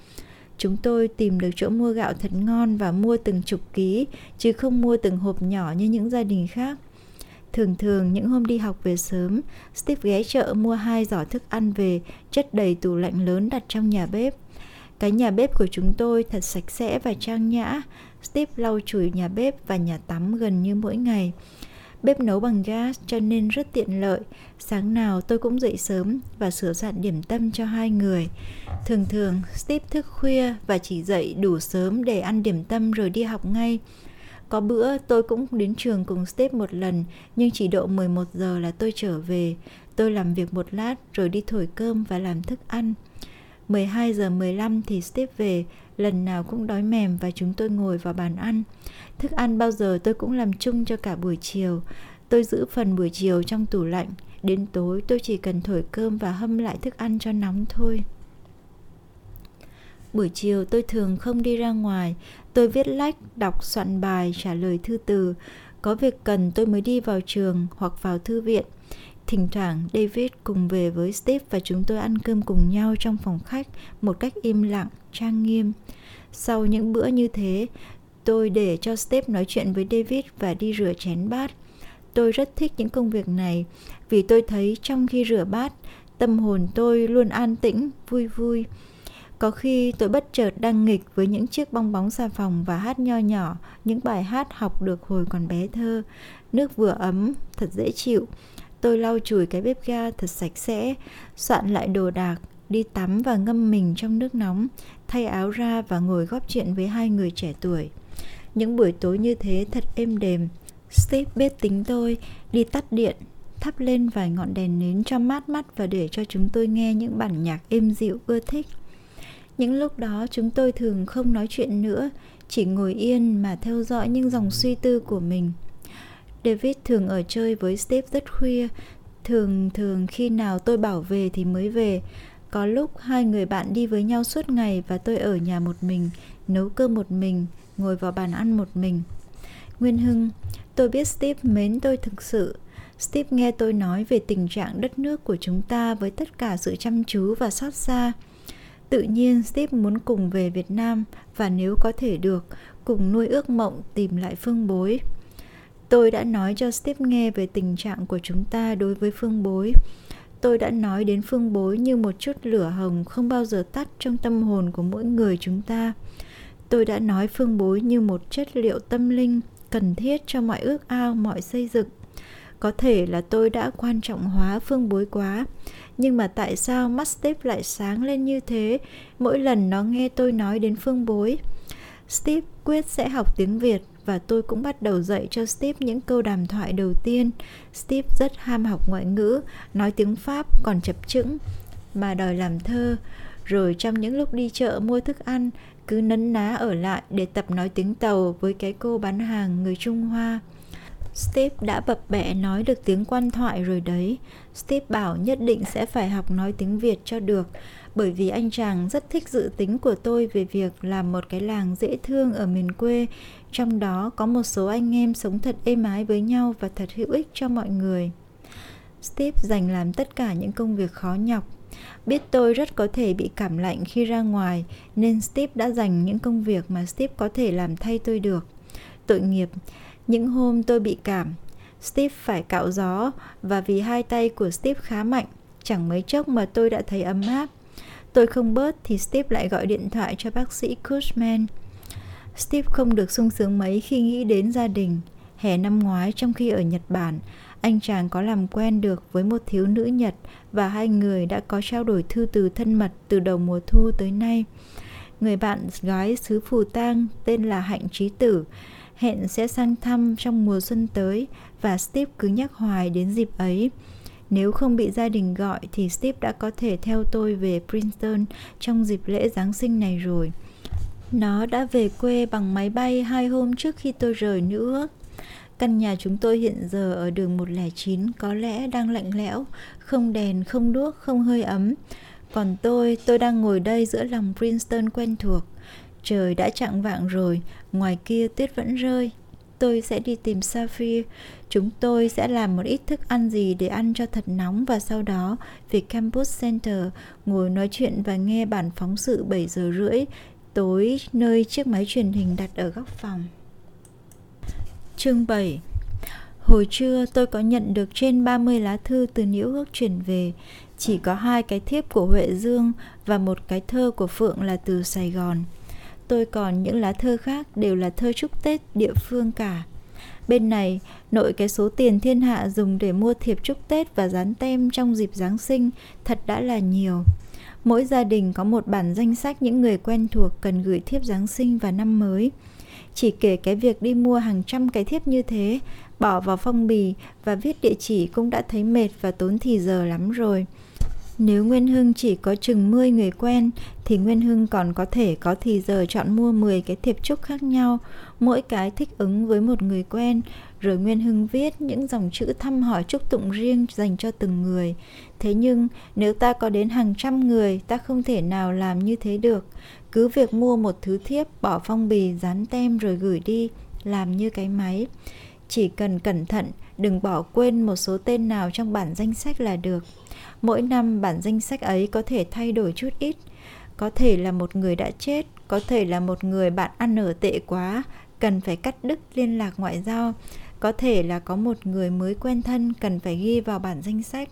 Chúng tôi tìm được chỗ mua gạo thật ngon và mua từng chục ký, chứ không mua từng hộp nhỏ như những gia đình khác. Thường thường những hôm đi học về sớm, Steve ghé chợ mua hai giỏ thức ăn về, chất đầy tủ lạnh lớn đặt trong nhà bếp. Cái nhà bếp của chúng tôi thật sạch sẽ và trang nhã. Steve lau chùi nhà bếp và nhà tắm gần như mỗi ngày. Bếp nấu bằng gas cho nên rất tiện lợi. Sáng nào tôi cũng dậy sớm và sửa soạn điểm tâm cho hai người. Thường thường Steve thức khuya và chỉ dậy đủ sớm để ăn điểm tâm rồi đi học ngay. Có bữa tôi cũng đến trường cùng Steve một lần nhưng chỉ độ 11 giờ là tôi trở về. Tôi làm việc một lát rồi đi thổi cơm và làm thức ăn. 12 giờ 15 thì Steve về, lần nào cũng đói mềm và chúng tôi ngồi vào bàn ăn. Thức ăn bao giờ tôi cũng làm chung cho cả buổi chiều. Tôi giữ phần buổi chiều trong tủ lạnh, đến tối tôi chỉ cần thổi cơm và hâm lại thức ăn cho nóng thôi. Buổi chiều tôi thường không đi ra ngoài, tôi viết lách, đọc soạn bài, trả lời thư từ. Có việc cần tôi mới đi vào trường hoặc vào thư viện. Thỉnh thoảng David cùng về với Steve và chúng tôi ăn cơm cùng nhau trong phòng khách một cách im lặng, trang nghiêm. Sau những bữa như thế, tôi để cho Steve nói chuyện với David và đi rửa chén bát. Tôi rất thích những công việc này vì tôi thấy trong khi rửa bát, tâm hồn tôi luôn an tĩnh, vui vui. Có khi tôi bất chợt đang nghịch với những chiếc bong bóng xà phòng và hát nho nhỏ những bài hát học được hồi còn bé thơ. Nước vừa ấm, thật dễ chịu. Tôi lau chùi cái bếp ga thật sạch sẽ, soạn lại đồ đạc, đi tắm và ngâm mình trong nước nóng, thay áo ra và ngồi góp chuyện với hai người trẻ tuổi. Những buổi tối như thế thật êm đềm. Steve biết tính tôi, đi tắt điện, thắp lên vài ngọn đèn nến cho mát mắt và để cho chúng tôi nghe những bản nhạc êm dịu ưa thích. Những lúc đó chúng tôi thường không nói chuyện nữa, chỉ ngồi yên mà theo dõi những dòng suy tư của mình. David thường ở chơi với Steve rất khuya, thường thường khi nào tôi bảo về thì mới về. Có lúc hai người bạn đi với nhau suốt ngày và tôi ở nhà một mình, nấu cơm một mình, ngồi vào bàn ăn một mình. Nguyên Hưng, tôi biết Steve mến tôi thực sự. Steve nghe tôi nói về tình trạng đất nước của chúng ta với tất cả sự chăm chú và xót xa. Tự nhiên Steve muốn cùng về Việt Nam và nếu có thể được, cùng nuôi ước mộng tìm lại phương bối. Tôi đã nói cho Steve nghe về tình trạng của chúng ta đối với phương bối. Tôi đã nói đến phương bối như một chút lửa hồng không bao giờ tắt trong tâm hồn của mỗi người chúng ta. Tôi đã nói phương bối như một chất liệu tâm linh cần thiết cho mọi ước ao, mọi xây dựng. Có thể là tôi đã quan trọng hóa phương bối quá, nhưng mà tại sao mắt Steve lại sáng lên như thế mỗi lần nó nghe tôi nói đến phương bối? Steve quyết sẽ học tiếng Việt và tôi cũng bắt đầu dạy cho Steve những câu đàm thoại đầu tiên. Steve rất ham học ngoại ngữ, nói tiếng Pháp còn chập chững mà đòi làm thơ. Rồi trong những lúc đi chợ mua thức ăn, cứ nấn ná ở lại để tập nói tiếng Tàu với cái cô bán hàng người Trung Hoa. Steve đã bập bẹ nói được tiếng quan thoại rồi đấy. Steve bảo nhất định sẽ phải học nói tiếng Việt cho được, bởi vì anh chàng rất thích dự tính của tôi về việc làm một cái làng dễ thương ở miền quê, trong đó có một số anh em sống thật êm ái với nhau và thật hữu ích cho mọi người. Steve dành làm tất cả những công việc khó nhọc. Biết tôi rất có thể bị cảm lạnh khi ra ngoài, nên Steve đã dành những công việc mà Steve có thể làm thay tôi được. Tội nghiệp, những hôm tôi bị cảm, Steve phải cạo gió và vì hai tay của Steve khá mạnh, chẳng mấy chốc mà tôi đã thấy ấm áp. Tôi không bớt thì Steve lại gọi điện thoại cho bác sĩ Cushman. Steve không được sung sướng mấy khi nghĩ đến gia đình. Hè năm ngoái trong khi ở Nhật Bản, anh chàng có làm quen được với một thiếu nữ Nhật và hai người đã có trao đổi thư từ thân mật từ đầu mùa thu tới nay. Người bạn gái xứ Phù Tang tên là Hạnh Trí Tử hẹn sẽ sang thăm trong mùa xuân tới và Steve cứ nhắc hoài đến dịp ấy. Nếu không bị gia đình gọi thì Steve đã có thể theo tôi về Princeton trong dịp lễ Giáng sinh này rồi. Nó đã về quê bằng máy bay hai hôm trước khi tôi rời nữa. Căn nhà chúng tôi hiện giờ ở đường 109 có lẽ đang lạnh lẽo, không đèn, không đuốc, không hơi ấm. Còn tôi, tôi đang ngồi đây giữa lòng Princeton quen thuộc. Trời đã chạng vạng rồi, ngoài kia tuyết vẫn rơi. Tôi sẽ đi tìm Sapphire. Chúng tôi sẽ làm một ít thức ăn gì để ăn cho thật nóng và sau đó về Campus Center, ngồi nói chuyện và nghe bản phóng sự 7 giờ rưỡi, tối nơi chiếc máy truyền hình đặt ở góc phòng. Chương 7 Hồi trưa, tôi có nhận được trên 30 lá thư từ Nhiễu Ước chuyển về Chỉ có hai cái thiếp của Huệ Dương và một cái thơ của Phượng là từ Sài Gòn Tôi còn những lá thơ khác đều là thơ chúc Tết địa phương cả Bên này, nội cái số tiền thiên hạ dùng để mua thiệp chúc Tết và dán tem trong dịp Giáng sinh thật đã là nhiều Mỗi gia đình có một bản danh sách những người quen thuộc cần gửi thiếp Giáng sinh và năm mới. Chỉ kể cái việc đi mua hàng trăm cái thiếp như thế, bỏ vào phong bì và viết địa chỉ cũng đã thấy mệt và tốn thì giờ lắm rồi. Nếu Nguyên Hưng chỉ có chừng 10 người quen thì Nguyên Hưng còn có thể có thì giờ chọn mua 10 cái thiệp chúc khác nhau, mỗi cái thích ứng với một người quen, rồi Nguyên Hưng viết những dòng chữ thăm hỏi chúc tụng riêng dành cho từng người. Thế nhưng nếu ta có đến hàng trăm người, ta không thể nào làm như thế được. Cứ việc mua một thứ thiếp, bỏ phong bì, dán tem rồi gửi đi, làm như cái máy. Chỉ cần cẩn thận, đừng bỏ quên một số tên nào trong bản danh sách là được. Mỗi năm bản danh sách ấy có thể thay đổi chút ít. Có thể là một người đã chết, có thể là một người bạn ăn ở tệ quá, cần phải cắt đứt liên lạc ngoại giao. Có thể là có một người mới quen thân cần phải ghi vào bản danh sách.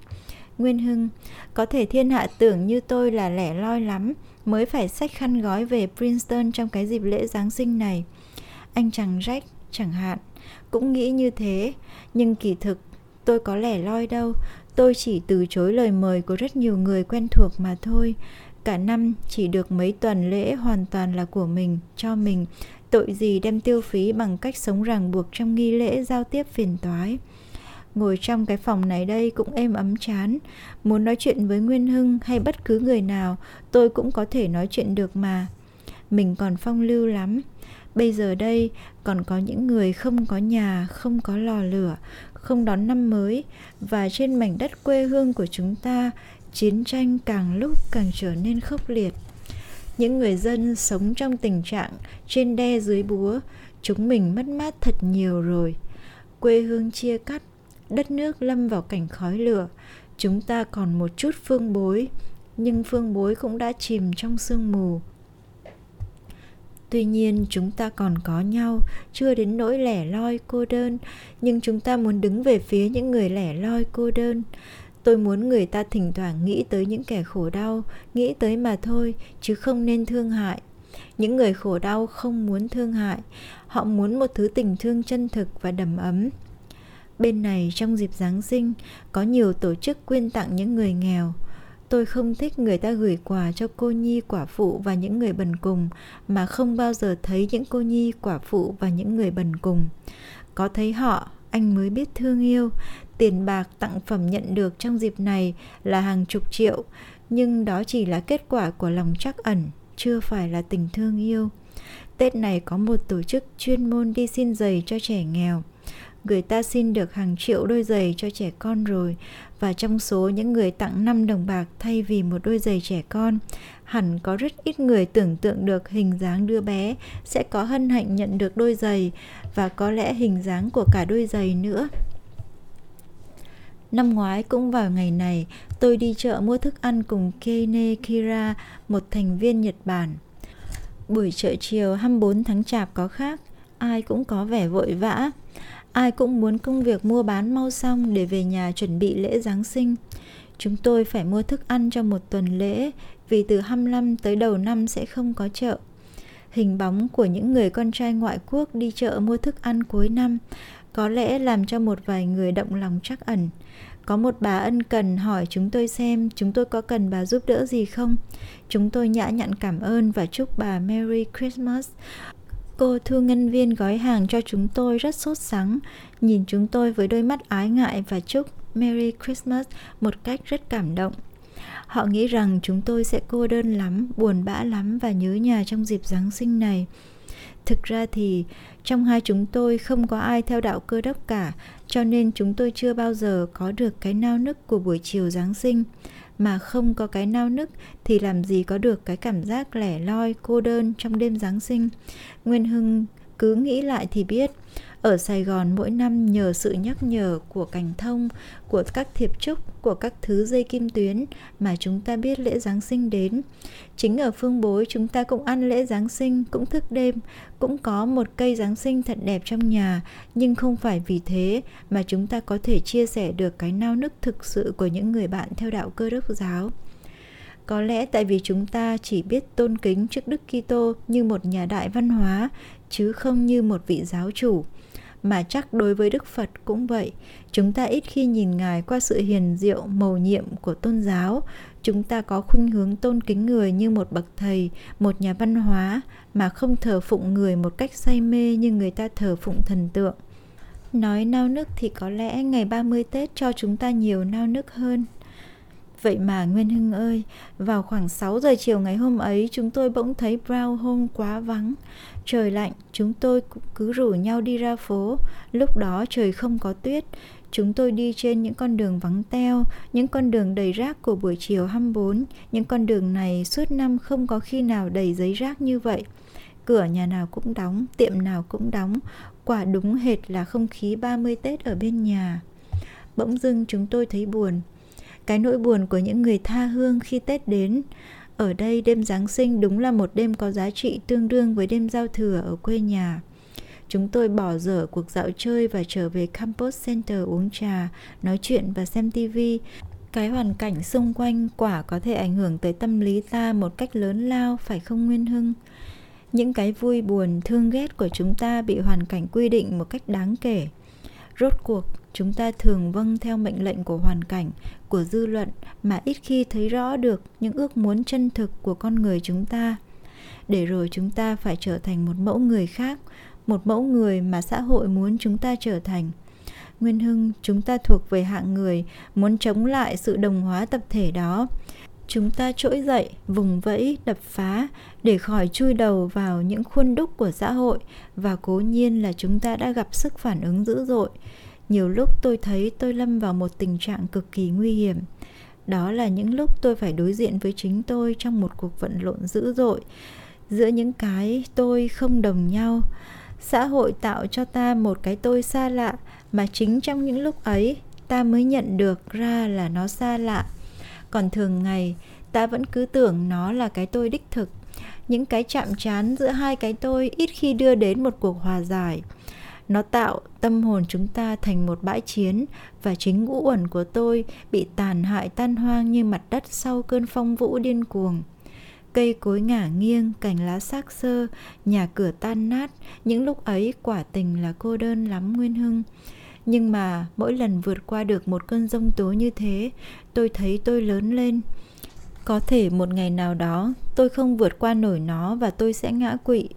Nguyên Hưng, có thể thiên hạ tưởng như tôi là lẻ loi lắm, mới phải xách khăn gói về Princeton trong cái dịp lễ Giáng sinh này. Anh chàng Jack, chẳng hạn, cũng nghĩ như thế, nhưng kỳ thực tôi có lẻ loi đâu, Tôi chỉ từ chối lời mời của rất nhiều người quen thuộc mà thôi. Cả năm chỉ được mấy tuần lễ hoàn toàn là của mình, cho mình. Tội gì đem tiêu phí bằng cách sống ràng buộc trong nghi lễ giao tiếp phiền toái. Ngồi trong cái phòng này đây cũng êm ấm chán. Muốn nói chuyện với Nguyên Hưng hay bất cứ người nào, tôi cũng có thể nói chuyện được mà. Mình còn phong lưu lắm. Bây giờ đây còn có những người không có nhà, không có lò lửa, không đón năm mới và trên mảnh đất quê hương của chúng ta, chiến tranh càng lúc càng trở nên khốc liệt. Những người dân sống trong tình trạng trên đe dưới búa, chúng mình mất mát thật nhiều rồi. Quê hương chia cắt, đất nước lâm vào cảnh khói lửa, chúng ta còn một chút phương bối, nhưng phương bối cũng đã chìm trong sương mù tuy nhiên, chúng ta còn có nhau, chưa đến nỗi lẻ loi cô đơn. Nhưng chúng ta muốn đứng về phía những người lẻ loi cô đơn. Tôi muốn người ta thỉnh thoảng nghĩ tới những kẻ khổ đau, nghĩ tới mà thôi, chứ không nên thương hại. Những người khổ đau không muốn thương hại. Họ muốn một thứ tình thương chân thực và đầm ấm. Bên này, trong dịp giáng sinh, có nhiều tổ chức quyên tặng những người nghèo tôi không thích người ta gửi quà cho cô nhi, quả phụ và những người bần cùng, mà không bao giờ thấy những cô nhi, quả phụ và những người bần cùng. Có thấy họ, anh mới biết thương yêu. Tiền bạc tặng phẩm nhận được trong dịp này là hàng chục triệu, nhưng đó chỉ là kết quả của lòng trắc ẩn, chưa phải là tình thương yêu. Tết này có một tổ chức chuyên môn đi xin giày cho trẻ nghèo người ta xin được hàng triệu đôi giày cho trẻ con rồi và trong số những người tặng 5 đồng bạc thay vì một đôi giày trẻ con, hẳn có rất ít người tưởng tượng được hình dáng đứa bé sẽ có hân hạnh nhận được đôi giày và có lẽ hình dáng của cả đôi giày nữa. Năm ngoái cũng vào ngày này, tôi đi chợ mua thức ăn cùng Keine Kira, một thành viên Nhật Bản. Buổi chợ chiều 24 tháng Chạp có khác, ai cũng có vẻ vội vã. Ai cũng muốn công việc mua bán mau xong để về nhà chuẩn bị lễ Giáng sinh. Chúng tôi phải mua thức ăn cho một tuần lễ, vì từ 25 tới đầu năm sẽ không có chợ. Hình bóng của những người con trai ngoại quốc đi chợ mua thức ăn cuối năm có lẽ làm cho một vài người động lòng trắc ẩn. Có một bà ân cần hỏi chúng tôi xem chúng tôi có cần bà giúp đỡ gì không. Chúng tôi nhã nhặn cảm ơn và chúc bà Merry Christmas. Cô thu ngân viên gói hàng cho chúng tôi rất sốt sắng, nhìn chúng tôi với đôi mắt ái ngại và chúc Merry Christmas một cách rất cảm động. Họ nghĩ rằng chúng tôi sẽ cô đơn lắm, buồn bã lắm và nhớ nhà trong dịp Giáng sinh này. Thực ra thì trong hai chúng tôi không có ai theo đạo cơ đốc cả, cho nên chúng tôi chưa bao giờ có được cái nao nức của buổi chiều Giáng sinh mà không có cái nao nức thì làm gì có được cái cảm giác lẻ loi cô đơn trong đêm giáng sinh nguyên hưng cứ nghĩ lại thì biết ở Sài Gòn mỗi năm nhờ sự nhắc nhở của cảnh thông, của các thiệp trúc, của các thứ dây kim tuyến mà chúng ta biết lễ Giáng sinh đến. Chính ở phương bối chúng ta cũng ăn lễ Giáng sinh, cũng thức đêm, cũng có một cây Giáng sinh thật đẹp trong nhà, nhưng không phải vì thế mà chúng ta có thể chia sẻ được cái nao nức thực sự của những người bạn theo đạo cơ đốc giáo. Có lẽ tại vì chúng ta chỉ biết tôn kính trước Đức Kitô như một nhà đại văn hóa chứ không như một vị giáo chủ mà chắc đối với Đức Phật cũng vậy. Chúng ta ít khi nhìn Ngài qua sự hiền diệu, mầu nhiệm của tôn giáo. Chúng ta có khuynh hướng tôn kính người như một bậc thầy, một nhà văn hóa, mà không thờ phụng người một cách say mê như người ta thờ phụng thần tượng. Nói nao nức thì có lẽ ngày 30 Tết cho chúng ta nhiều nao nức hơn. Vậy mà Nguyên Hưng ơi, vào khoảng 6 giờ chiều ngày hôm ấy chúng tôi bỗng thấy Brown Home quá vắng. Trời lạnh, chúng tôi cứ rủ nhau đi ra phố. Lúc đó trời không có tuyết. Chúng tôi đi trên những con đường vắng teo, những con đường đầy rác của buổi chiều 24. Những con đường này suốt năm không có khi nào đầy giấy rác như vậy. Cửa nhà nào cũng đóng, tiệm nào cũng đóng. Quả đúng hệt là không khí 30 Tết ở bên nhà. Bỗng dưng chúng tôi thấy buồn. Cái nỗi buồn của những người tha hương khi Tết đến ở đây đêm Giáng sinh đúng là một đêm có giá trị tương đương với đêm giao thừa ở quê nhà. Chúng tôi bỏ dở cuộc dạo chơi và trở về Campus Center uống trà, nói chuyện và xem TV. Cái hoàn cảnh xung quanh quả có thể ảnh hưởng tới tâm lý ta một cách lớn lao, phải không Nguyên Hưng? Những cái vui buồn, thương ghét của chúng ta bị hoàn cảnh quy định một cách đáng kể. rốt cuộc chúng ta thường vâng theo mệnh lệnh của hoàn cảnh, của dư luận, mà ít khi thấy rõ được những ước muốn chân thực của con người chúng ta. Để rồi chúng ta phải trở thành một mẫu người khác, một mẫu người mà xã hội muốn chúng ta trở thành. Nguyên hưng, chúng ta thuộc về hạng người muốn chống lại sự đồng hóa tập thể đó. Chúng ta trỗi dậy, vùng vẫy, đập phá để khỏi chui đầu vào những khuôn đúc của xã hội và cố nhiên là chúng ta đã gặp sức phản ứng dữ dội nhiều lúc tôi thấy tôi lâm vào một tình trạng cực kỳ nguy hiểm. Đó là những lúc tôi phải đối diện với chính tôi trong một cuộc vận lộn dữ dội, giữa những cái tôi không đồng nhau. Xã hội tạo cho ta một cái tôi xa lạ, mà chính trong những lúc ấy, ta mới nhận được ra là nó xa lạ. Còn thường ngày, ta vẫn cứ tưởng nó là cái tôi đích thực. Những cái chạm trán giữa hai cái tôi ít khi đưa đến một cuộc hòa giải nó tạo tâm hồn chúng ta thành một bãi chiến, và chính ngũ uẩn của tôi bị tàn hại tan hoang như mặt đất sau cơn phong vũ điên cuồng. Cây cối ngả nghiêng, cành lá xác xơ, nhà cửa tan nát, những lúc ấy quả tình là cô đơn lắm nguyên hưng. Nhưng mà mỗi lần vượt qua được một cơn rông tố như thế, tôi thấy tôi lớn lên. Có thể một ngày nào đó, tôi không vượt qua nổi nó và tôi sẽ ngã quỵ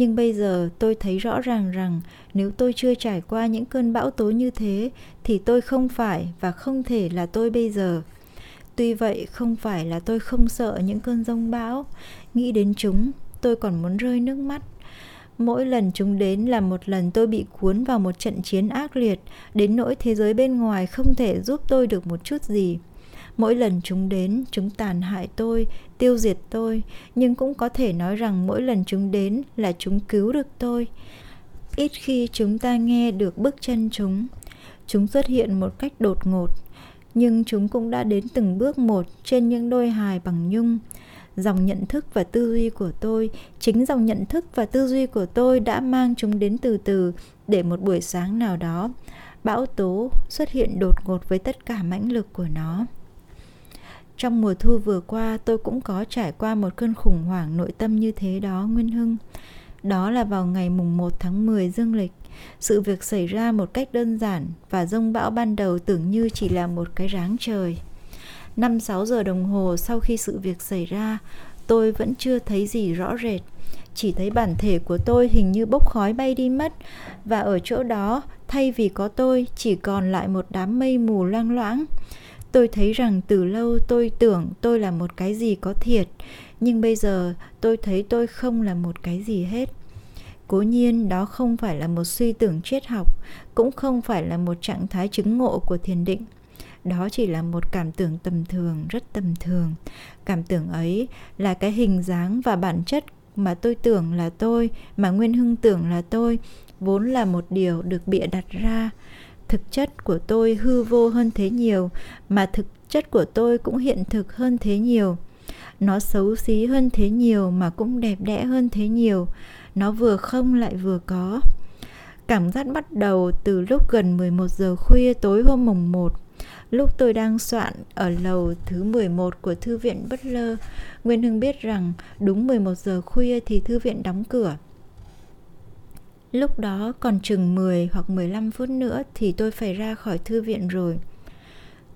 nhưng bây giờ tôi thấy rõ ràng rằng nếu tôi chưa trải qua những cơn bão tố như thế, thì tôi không phải và không thể là tôi bây giờ. Tuy vậy, không phải là tôi không sợ những cơn rông bão. Nghĩ đến chúng, tôi còn muốn rơi nước mắt. Mỗi lần chúng đến là một lần tôi bị cuốn vào một trận chiến ác liệt, đến nỗi thế giới bên ngoài không thể giúp tôi được một chút gì mỗi lần chúng đến, chúng tàn hại tôi, tiêu diệt tôi. Nhưng cũng có thể nói rằng mỗi lần chúng đến là chúng cứu được tôi. Ít khi chúng ta nghe được bước chân chúng. Chúng xuất hiện một cách đột ngột. Nhưng chúng cũng đã đến từng bước một trên những đôi hài bằng nhung. Dòng nhận thức và tư duy của tôi, chính dòng nhận thức và tư duy của tôi đã mang chúng đến từ từ để một buổi sáng nào đó, bão tố xuất hiện đột ngột với tất cả mãnh lực của nó trong mùa thu vừa qua tôi cũng có trải qua một cơn khủng hoảng nội tâm như thế đó Nguyên Hưng. Đó là vào ngày mùng 1 tháng 10 dương lịch. Sự việc xảy ra một cách đơn giản và rông bão ban đầu tưởng như chỉ là một cái ráng trời. 5-6 giờ đồng hồ sau khi sự việc xảy ra, tôi vẫn chưa thấy gì rõ rệt. Chỉ thấy bản thể của tôi hình như bốc khói bay đi mất và ở chỗ đó thay vì có tôi chỉ còn lại một đám mây mù loang loãng tôi thấy rằng từ lâu tôi tưởng tôi là một cái gì có thiệt, nhưng bây giờ tôi thấy tôi không là một cái gì hết. Cố nhiên, đó không phải là một suy tưởng triết học, cũng không phải là một trạng thái chứng ngộ của thiền định. Đó chỉ là một cảm tưởng tầm thường, rất tầm thường. Cảm tưởng ấy là cái hình dáng và bản chất mà tôi tưởng là tôi, mà nguyên hưng tưởng là tôi, vốn là một điều được bịa đặt ra thực chất của tôi hư vô hơn thế nhiều mà thực chất của tôi cũng hiện thực hơn thế nhiều. Nó xấu xí hơn thế nhiều mà cũng đẹp đẽ hơn thế nhiều. Nó vừa không lại vừa có. Cảm giác bắt đầu từ lúc gần 11 giờ khuya tối hôm mùng 1 Lúc tôi đang soạn ở lầu thứ 11 của thư viện Butler, Nguyên Hưng biết rằng đúng 11 giờ khuya thì thư viện đóng cửa. Lúc đó còn chừng 10 hoặc 15 phút nữa thì tôi phải ra khỏi thư viện rồi.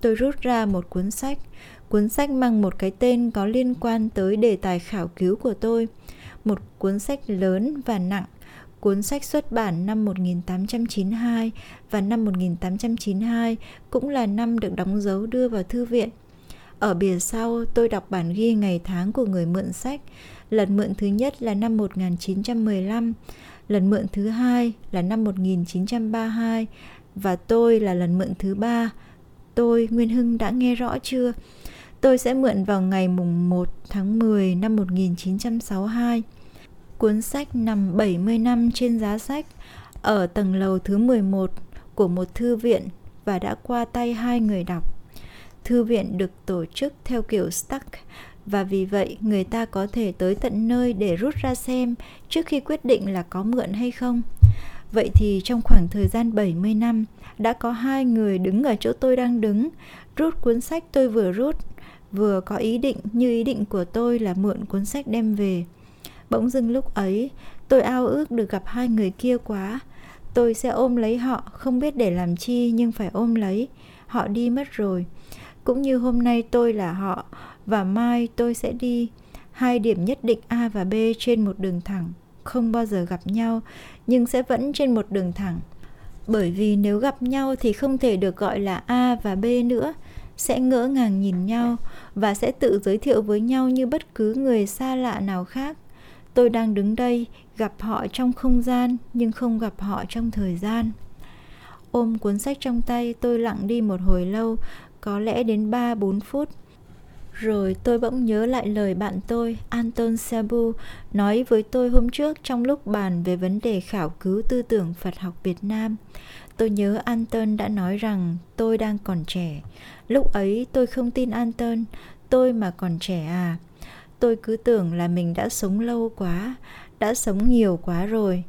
Tôi rút ra một cuốn sách, cuốn sách mang một cái tên có liên quan tới đề tài khảo cứu của tôi. Một cuốn sách lớn và nặng, cuốn sách xuất bản năm 1892 và năm 1892 cũng là năm được đóng dấu đưa vào thư viện. Ở bìa sau, tôi đọc bản ghi ngày tháng của người mượn sách. Lần mượn thứ nhất là năm 1915, lần mượn thứ hai là năm 1932 và tôi là lần mượn thứ ba. Tôi, Nguyên Hưng đã nghe rõ chưa? Tôi sẽ mượn vào ngày mùng 1 tháng 10 năm 1962. Cuốn sách nằm 70 năm trên giá sách ở tầng lầu thứ 11 của một thư viện và đã qua tay hai người đọc. Thư viện được tổ chức theo kiểu stack và vì vậy người ta có thể tới tận nơi để rút ra xem trước khi quyết định là có mượn hay không. Vậy thì trong khoảng thời gian 70 năm, đã có hai người đứng ở chỗ tôi đang đứng, rút cuốn sách tôi vừa rút, vừa có ý định như ý định của tôi là mượn cuốn sách đem về. Bỗng dưng lúc ấy, tôi ao ước được gặp hai người kia quá. tôi sẽ ôm lấy họ không biết để làm chi nhưng phải ôm lấy họ đi mất rồi cũng như hôm nay tôi là họ và mai tôi sẽ đi. Hai điểm nhất định a và b trên một đường thẳng, không bao giờ gặp nhau, nhưng sẽ vẫn trên một đường thẳng. Bởi vì nếu gặp nhau thì không thể được gọi là a và b nữa. Sẽ ngỡ ngàng nhìn nhau và sẽ tự giới thiệu với nhau như bất cứ người xa lạ nào khác. Tôi đang đứng đây, gặp họ trong không gian, nhưng không gặp họ trong thời gian. Ôm cuốn sách trong tay, tôi lặng đi một hồi lâu, có lẽ đến 3-4 phút rồi tôi bỗng nhớ lại lời bạn tôi, Anton Sabu, nói với tôi hôm trước trong lúc bàn về vấn đề khảo cứu tư tưởng Phật học Việt Nam. Tôi nhớ Anton đã nói rằng tôi đang còn trẻ. Lúc ấy tôi không tin Anton, tôi mà còn trẻ à. Tôi cứ tưởng là mình đã sống lâu quá, đã sống nhiều quá rồi.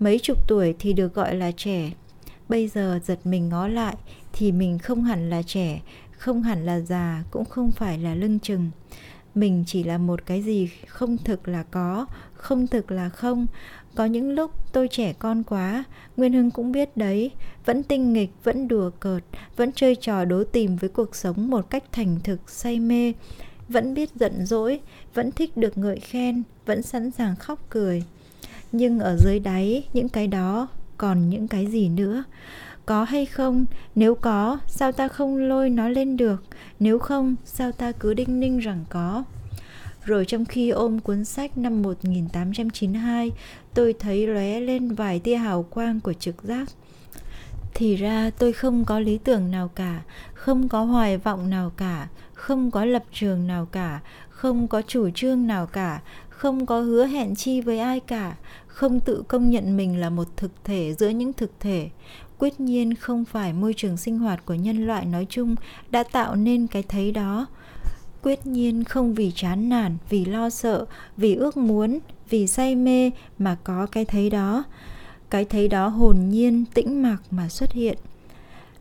Mấy chục tuổi thì được gọi là trẻ. Bây giờ giật mình ngó lại thì mình không hẳn là trẻ, không hẳn là già, cũng không phải là lưng chừng. Mình chỉ là một cái gì không thực là có, không thực là không, có những lúc tôi trẻ con quá, Nguyên Hưng cũng biết đấy, vẫn tinh nghịch, vẫn đùa cợt, vẫn chơi trò đố tìm với cuộc sống một cách thành thực, say mê, vẫn biết giận dỗi, vẫn thích được ngợi khen, vẫn sẵn sàng khóc cười. Nhưng ở dưới đáy, những cái đó còn những cái gì nữa? Có hay không? Nếu có, sao ta không lôi nó lên được? Nếu không, sao ta cứ đinh ninh rằng có? Rồi trong khi ôm cuốn sách năm 1892, tôi thấy lóe lên vài tia hào quang của trực giác. Thì ra tôi không có lý tưởng nào cả, không có hoài vọng nào cả, không có lập trường nào cả, không có chủ trương nào cả, không có hứa hẹn chi với ai cả, không tự công nhận mình là một thực thể giữa những thực thể. Quyết nhiên không phải môi trường sinh hoạt của nhân loại nói chung đã tạo nên cái thấy đó, quyết nhiên không vì chán nản vì lo sợ vì ước muốn vì say mê mà có cái thấy đó. Cái thấy đó hồn nhiên tĩnh mạc mà xuất hiện.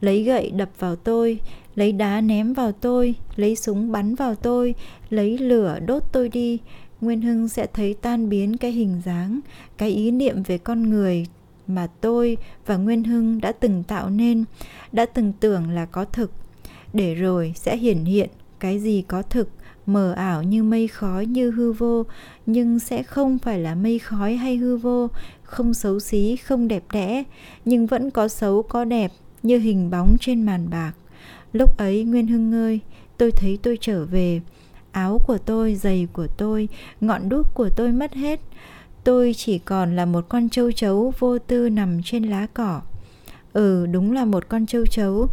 Lấy gậy đập vào tôi lấy đá ném vào tôi lấy súng bắn vào tôi lấy lửa đốt tôi đi nguyên hưng sẽ thấy tan biến cái hình dáng, cái ý niệm về con người mà tôi và nguyên hưng đã từng tạo nên, đã từng tưởng là có thực. Để rồi sẽ hiển hiện cái gì có thực, mờ ảo như mây khói, như hư vô. Nhưng sẽ không phải là mây khói hay hư vô, không xấu xí, không đẹp đẽ, nhưng vẫn có xấu, có đẹp như hình bóng trên màn bạc. Lúc ấy nguyên hưng ơi, tôi thấy tôi trở về áo của tôi, giày của tôi, ngọn đuốc của tôi mất hết. Tôi chỉ còn là một con châu chấu vô tư nằm trên lá cỏ. Ừ đúng là một con châu chấu.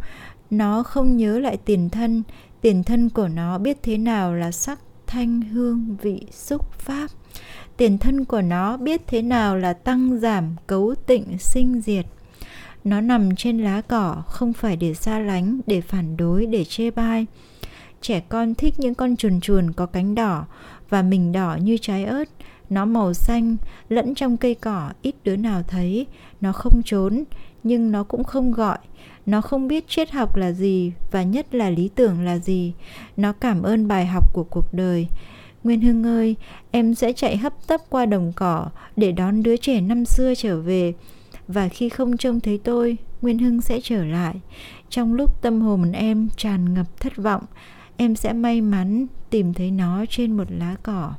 Nó không nhớ lại tiền thân. Tiền thân của nó biết thế nào là sắc thanh hương vị xúc pháp. Tiền thân của nó biết thế nào là tăng giảm, cấu tịnh, sinh diệt. Nó nằm trên lá cỏ, không phải để xa lánh, để phản đối, để chê bai trẻ con thích những con chuồn chuồn có cánh đỏ và mình đỏ như trái ớt. Nó màu xanh, lẫn trong cây cỏ, ít đứa nào thấy. Nó không trốn, nhưng nó cũng không gọi. Nó không biết triết học là gì và nhất là lý tưởng là gì. Nó cảm ơn bài học của cuộc đời. Nguyên hưng ơi, em sẽ chạy hấp tấp qua đồng cỏ để đón đứa trẻ năm xưa trở về. Và khi không trông thấy tôi, nguyên hưng sẽ trở lại. Trong lúc tâm hồn em tràn ngập thất vọng em sẽ may mắn tìm thấy nó trên một lá cỏ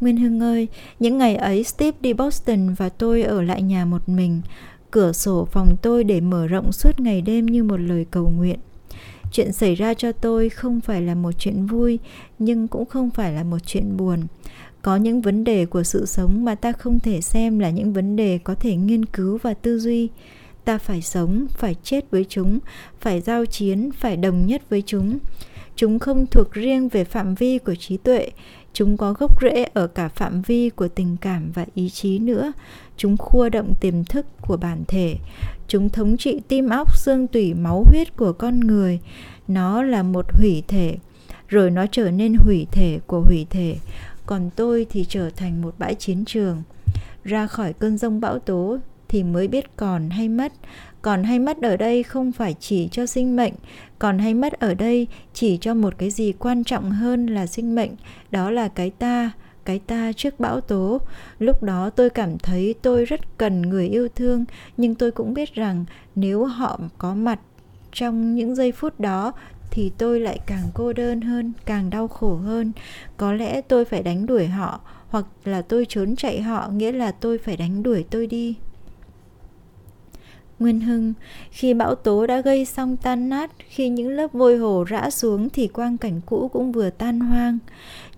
Nguyên Hưng ơi, những ngày ấy Steve đi Boston và tôi ở lại nhà một mình. Cửa sổ phòng tôi để mở rộng suốt ngày đêm như một lời cầu nguyện. Chuyện xảy ra cho tôi không phải là một chuyện vui, nhưng cũng không phải là một chuyện buồn. Có những vấn đề của sự sống mà ta không thể xem là những vấn đề có thể nghiên cứu và tư duy. Ta phải sống, phải chết với chúng, phải giao chiến, phải đồng nhất với chúng. Chúng không thuộc riêng về phạm vi của trí tuệ, chúng có gốc rễ ở cả phạm vi của tình cảm và ý chí nữa. Chúng khua động tiềm thức của bản thể. Chúng thống trị tim óc xương tủy máu huyết của con người. Nó là một hủy thể rồi nó trở nên hủy thể của hủy thể. Còn tôi thì trở thành một bãi chiến trường. Ra khỏi cơn rông bão tố thì mới biết còn hay mất còn hay mất ở đây không phải chỉ cho sinh mệnh còn hay mất ở đây chỉ cho một cái gì quan trọng hơn là sinh mệnh đó là cái ta cái ta trước bão tố. Lúc đó tôi cảm thấy tôi rất cần người yêu thương, nhưng tôi cũng biết rằng nếu họ có mặt trong những giây phút đó thì tôi lại càng cô đơn hơn, càng đau khổ hơn. Có lẽ tôi phải đánh đuổi họ hoặc là tôi trốn chạy họ nghĩa là tôi phải đánh đuổi tôi đi. Nguyên Hưng, khi bão tố đã gây xong tan nát, khi những lớp vôi hồ rã xuống thì quang cảnh cũ cũng vừa tan hoang.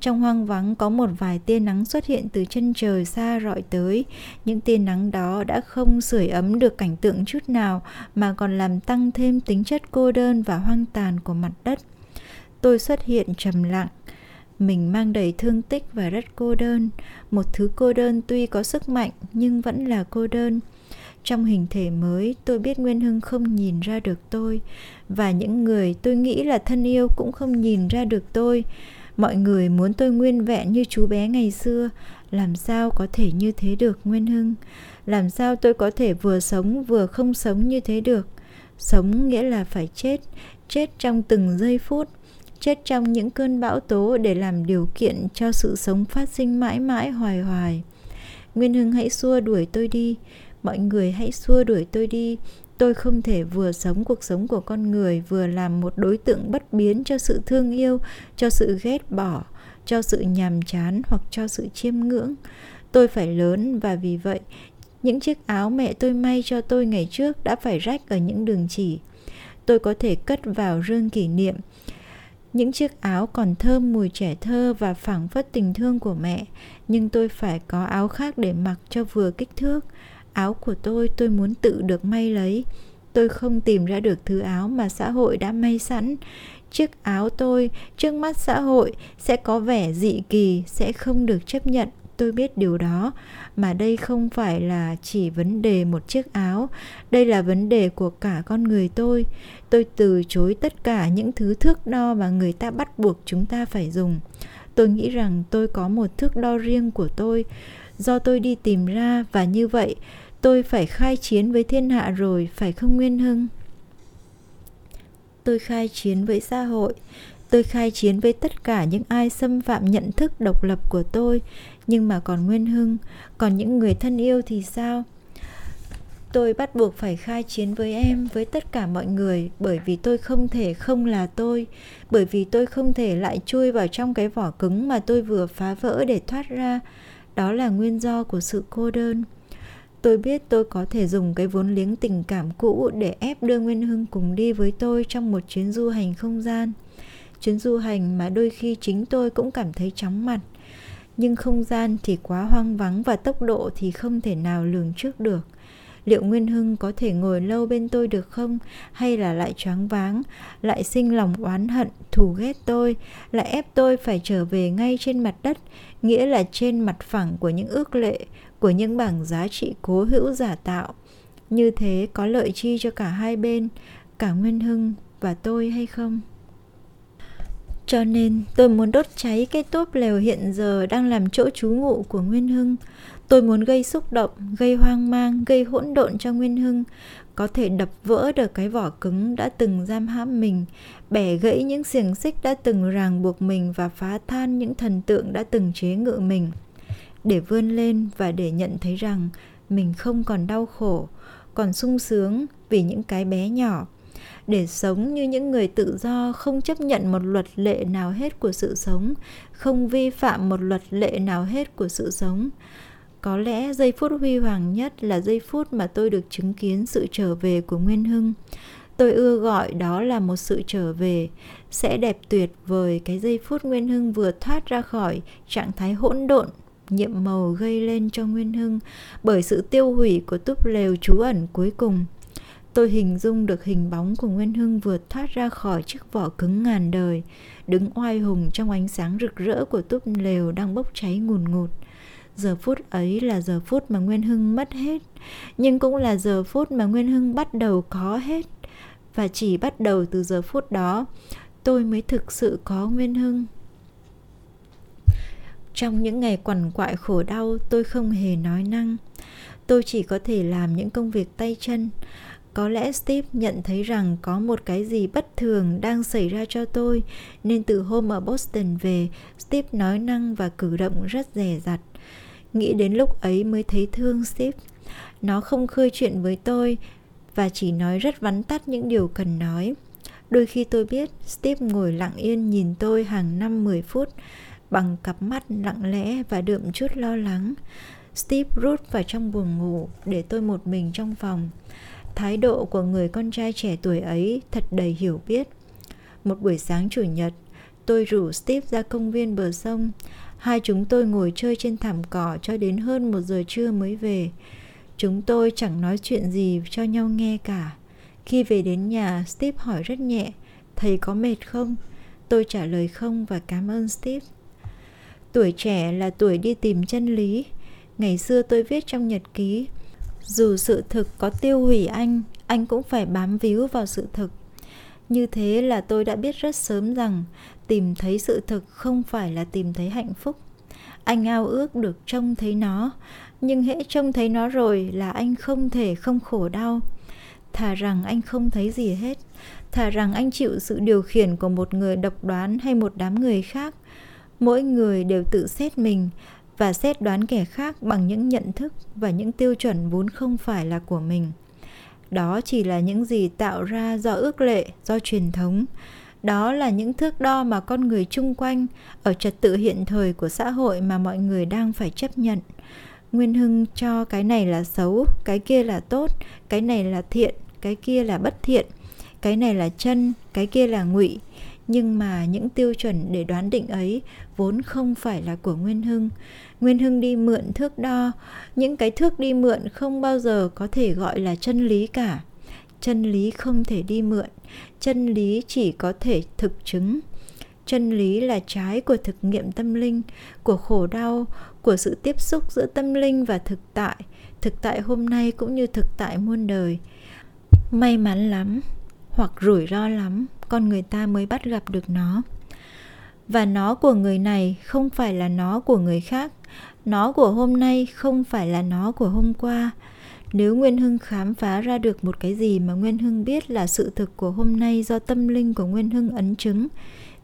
Trong hoang vắng có một vài tia nắng xuất hiện từ chân trời xa rọi tới. Những tia nắng đó đã không sưởi ấm được cảnh tượng chút nào mà còn làm tăng thêm tính chất cô đơn và hoang tàn của mặt đất. Tôi xuất hiện trầm lặng, mình mang đầy thương tích và rất cô đơn một thứ cô đơn tuy có sức mạnh nhưng vẫn là cô đơn trong hình thể mới, tôi biết nguyên hưng không nhìn ra được tôi. Và những người tôi nghĩ là thân yêu cũng không nhìn ra được tôi. Mọi người muốn tôi nguyên vẹn như chú bé ngày xưa. Làm sao có thể như thế được, nguyên hưng? Làm sao tôi có thể vừa sống vừa không sống như thế được? Sống nghĩa là phải chết. Chết trong từng giây phút. Chết trong những cơn bão tố để làm điều kiện cho sự sống phát sinh mãi mãi hoài hoài. Nguyên hưng hãy xua đuổi tôi đi mọi người hãy xua đuổi tôi đi. Tôi không thể vừa sống cuộc sống của con người, vừa làm một đối tượng bất biến cho sự thương yêu, cho sự ghét bỏ, cho sự nhàm chán hoặc cho sự chiêm ngưỡng. Tôi phải lớn và vì vậy, những chiếc áo mẹ tôi may cho tôi ngày trước đã phải rách ở những đường chỉ. Tôi có thể cất vào rương kỷ niệm. Những chiếc áo còn thơm mùi trẻ thơ và phảng phất tình thương của mẹ, nhưng tôi phải có áo khác để mặc cho vừa kích thước áo của tôi tôi muốn tự được may lấy. Tôi không tìm ra được thứ áo mà xã hội đã may sẵn. Chiếc áo tôi trước mắt xã hội sẽ có vẻ dị kỳ, sẽ không được chấp nhận. Tôi biết điều đó, mà đây không phải là chỉ vấn đề một chiếc áo. Đây là vấn đề của cả con người tôi. Tôi từ chối tất cả những thứ thước đo mà người ta bắt buộc chúng ta phải dùng. Tôi nghĩ rằng tôi có một thước đo riêng của tôi do tôi đi tìm ra và như vậy, tôi phải khai chiến với thiên hạ rồi, phải không nguyên hưng? Tôi khai chiến với xã hội, tôi khai chiến với tất cả những ai xâm phạm nhận thức độc lập của tôi. Nhưng mà còn nguyên hưng, còn những người thân yêu thì sao? Tôi bắt buộc phải khai chiến với em, với tất cả mọi người, bởi vì tôi không thể không là tôi, bởi vì tôi không thể lại chui vào trong cái vỏ cứng mà tôi vừa phá vỡ để thoát ra đó là nguyên do của sự cô đơn. Tôi biết tôi có thể dùng cái vốn liếng tình cảm cũ để ép đưa nguyên hưng cùng đi với tôi trong một chuyến du hành không gian. Chuyến du hành mà đôi khi chính tôi cũng cảm thấy chóng mặt. Nhưng không gian thì quá hoang vắng và tốc độ thì không thể nào lường trước được liệu nguyên hưng có thể ngồi lâu bên tôi được không? Hay là lại choáng váng, lại sinh lòng oán hận, thù ghét tôi, lại ép tôi phải trở về ngay trên mặt đất, nghĩa là trên mặt phẳng của những ước lệ, của những bảng giá trị cố hữu giả tạo? Như thế có lợi chi cho cả hai bên, cả nguyên hưng và tôi hay không? Cho nên, tôi muốn đốt cháy cái tốp lều hiện giờ đang làm chỗ trú ngụ của Nguyên Hưng. Tôi muốn gây xúc động, gây hoang mang, gây hỗn độn cho Nguyên Hưng, có thể đập vỡ được cái vỏ cứng đã từng giam hãm mình, bẻ gãy những xiềng xích đã từng ràng buộc mình và phá tan những thần tượng đã từng chế ngự mình. Để vươn lên và để nhận thấy rằng mình không còn đau khổ, còn sung sướng vì những cái bé nhỏ. Để sống như những người tự do không chấp nhận một luật lệ nào hết của sự sống không vi phạm một luật lệ nào hết của sự sống có lẽ giây phút huy hoàng nhất là giây phút mà tôi được chứng kiến sự trở về của nguyên hưng tôi ưa gọi đó là một sự trở về sẽ đẹp tuyệt vời cái giây phút nguyên hưng vừa thoát ra khỏi trạng thái hỗn độn nhiệm màu gây lên cho nguyên hưng bởi sự tiêu hủy của túp lều trú ẩn cuối cùng Tôi hình dung được hình bóng của Nguyên Hưng vừa thoát ra khỏi chiếc vỏ cứng ngàn đời, đứng oai hùng trong ánh sáng rực rỡ của túp lều đang bốc cháy ngùn ngụt. Giờ phút ấy là giờ phút mà Nguyên Hưng mất hết, nhưng cũng là giờ phút mà Nguyên Hưng bắt đầu có hết. Và chỉ bắt đầu từ giờ phút đó, tôi mới thực sự có Nguyên Hưng. Trong những ngày quằn quại khổ đau, tôi không hề nói năng. Tôi chỉ có thể làm những công việc tay chân, Có lẽ Steve nhận thấy rằng có một cái gì bất thường đang xảy ra cho tôi, nên từ hôm ở Boston về, Steve nói năng và cử động rất dè dặt. Nghĩ đến lúc ấy mới thấy thương Steve. Nó không khơi chuyện với tôi và chỉ nói rất vắn tắt những điều cần nói. Đôi khi tôi biết Steve ngồi lặng yên nhìn tôi hàng năm 10 phút bằng cặp mắt lặng lẽ và đượm chút lo lắng. Steve rút vào trong buồng ngủ để tôi một mình trong phòng. Thái độ của người con trai trẻ tuổi ấy thật đầy hiểu biết. Một buổi sáng chủ nhật, tôi rủ Steve ra công viên bờ sông. Hai chúng tôi ngồi chơi trên thảm cỏ cho đến hơn một giờ trưa mới về. Chúng tôi chẳng nói chuyện gì cho nhau nghe cả. Khi về đến nhà, Steve hỏi rất nhẹ, thầy có mệt không? Tôi trả lời không và cảm ơn Steve. Tuổi trẻ là tuổi đi tìm chân lý. Ngày xưa tôi viết trong nhật ký, dù sự thực có tiêu hủy anh, anh cũng phải bám víu vào sự thực. Như thế là tôi đã biết rất sớm rằng tìm thấy sự thực không phải là tìm thấy hạnh phúc. Anh ao ước được trông thấy nó, nhưng hễ trông thấy nó rồi là anh không thể không khổ đau. Thà rằng anh không thấy gì hết, thà rằng anh chịu sự điều khiển của một người độc đoán hay một đám người khác. Mỗi người đều tự xét mình và xét đoán kẻ khác bằng những nhận thức và những tiêu chuẩn vốn không phải là của mình đó chỉ là những gì tạo ra do ước lệ do truyền thống đó là những thước đo mà con người chung quanh, ở trật tự hiện thời của xã hội mà mọi người đang phải chấp nhận. Nguyên hưng cho cái này là xấu, cái kia là tốt, cái này là thiện, cái kia là bất thiện, cái này là chân, cái kia là ngụy. Nhưng mà những tiêu chuẩn để đoán định ấy vốn không phải là của nguyên hưng. Nguyên hưng đi mượn thước đo, những cái thước đi mượn không bao giờ có thể gọi là chân lý cả chân lý không thể đi mượn. Chân lý chỉ có thể thực chứng. Chân lý là trái của thực nghiệm tâm linh, của khổ đau, của sự tiếp xúc giữa tâm linh và thực tại. Thực tại hôm nay cũng như thực tại muôn đời. May mắn lắm, hoặc rủi ro lắm, con người ta mới bắt gặp được nó. Và nó của người này không phải là nó của người khác. Nó của hôm nay không phải là nó của hôm qua nếu nguyên hưng khám phá ra được một cái gì mà nguyên hưng biết là sự thực của hôm nay do tâm linh của nguyên hưng ấn chứng,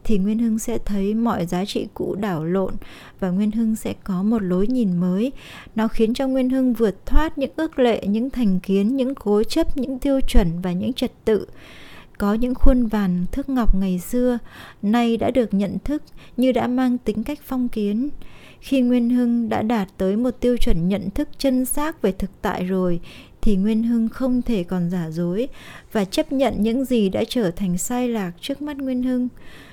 thì nguyên hưng sẽ thấy mọi giá trị cũ đảo lộn và nguyên hưng sẽ có một lối nhìn mới. Nó khiến cho nguyên hưng vượt thoát những ước lệ, những thành kiến, những cố chấp, những tiêu chuẩn và những trật tự. Có những khuôn vàn thước ngọc ngày xưa, nay đã được nhận thức như đã mang tính cách phong kiến khi nguyên hưng đã đạt tới một tiêu chuẩn nhận thức chân xác về thực tại rồi, thì nguyên hưng không thể còn giả dối và chấp nhận những gì đã trở thành sai lạc trước mắt nguyên hưng.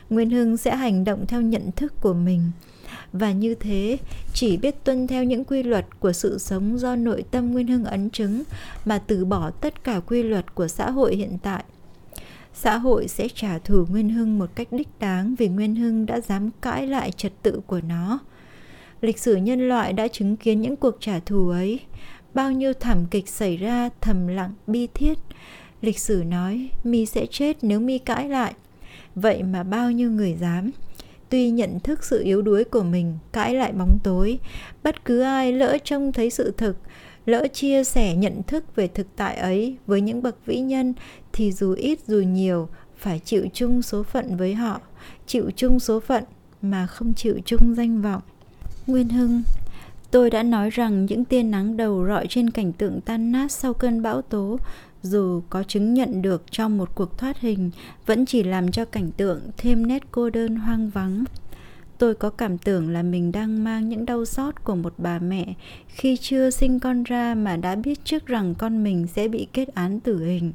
Nguyên hưng sẽ hành động theo nhận thức của mình. Và như thế, chỉ biết tuân theo những quy luật của sự sống do nội tâm nguyên hưng ấn chứng mà từ bỏ tất cả quy luật của xã hội hiện tại. Xã hội sẽ trả thù nguyên hưng một cách đích đáng vì nguyên hưng đã dám cãi lại trật tự của nó lịch sử nhân loại đã chứng kiến những cuộc trả thù ấy. Bao nhiêu thảm kịch xảy ra, thầm lặng, bi thiết. Lịch sử nói, mi sẽ chết nếu mi cãi lại. Vậy mà bao nhiêu người dám? Tuy nhận thức sự yếu đuối của mình, cãi lại bóng tối, bất cứ ai lỡ trông thấy sự thực, lỡ chia sẻ nhận thức về thực tại ấy với những bậc vĩ nhân, thì dù ít dù nhiều, phải chịu chung số phận với họ, chịu chung số phận mà không chịu chung danh vọng nguyên hưng. Tôi đã nói rằng những tia nắng đầu rọi trên cảnh tượng tan nát sau cơn bão tố, dù có chứng nhận được trong một cuộc thoát hình, vẫn chỉ làm cho cảnh tượng thêm nét cô đơn hoang vắng. Tôi có cảm tưởng là mình đang mang những đau xót của một bà mẹ khi chưa sinh con ra mà đã biết trước rằng con mình sẽ bị kết án tử hình.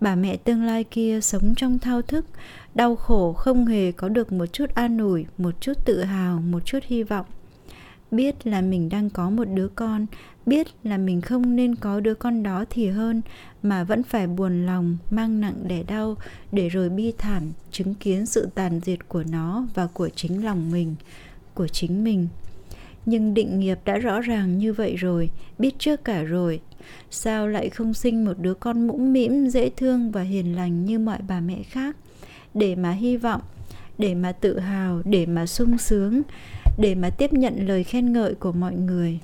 Bà mẹ tương lai kia sống trong thao thức đau khổ không hề có được một chút an ủi, một chút tự hào, một chút hy vọng. Biết là mình đang có một đứa con, biết là mình không nên có đứa con đó thì hơn, mà vẫn phải buồn lòng, mang nặng đẻ đau, để rồi bi thảm, chứng kiến sự tàn diệt của nó và của chính lòng mình, của chính mình. Nhưng định nghiệp đã rõ ràng như vậy rồi, biết trước cả rồi. Sao lại không sinh một đứa con mũm mĩm, dễ thương và hiền lành như mọi bà mẹ khác? Để mà hy vọng, để mà tự hào, để mà sung sướng, để mà tiếp nhận lời khen ngợi của mọi người.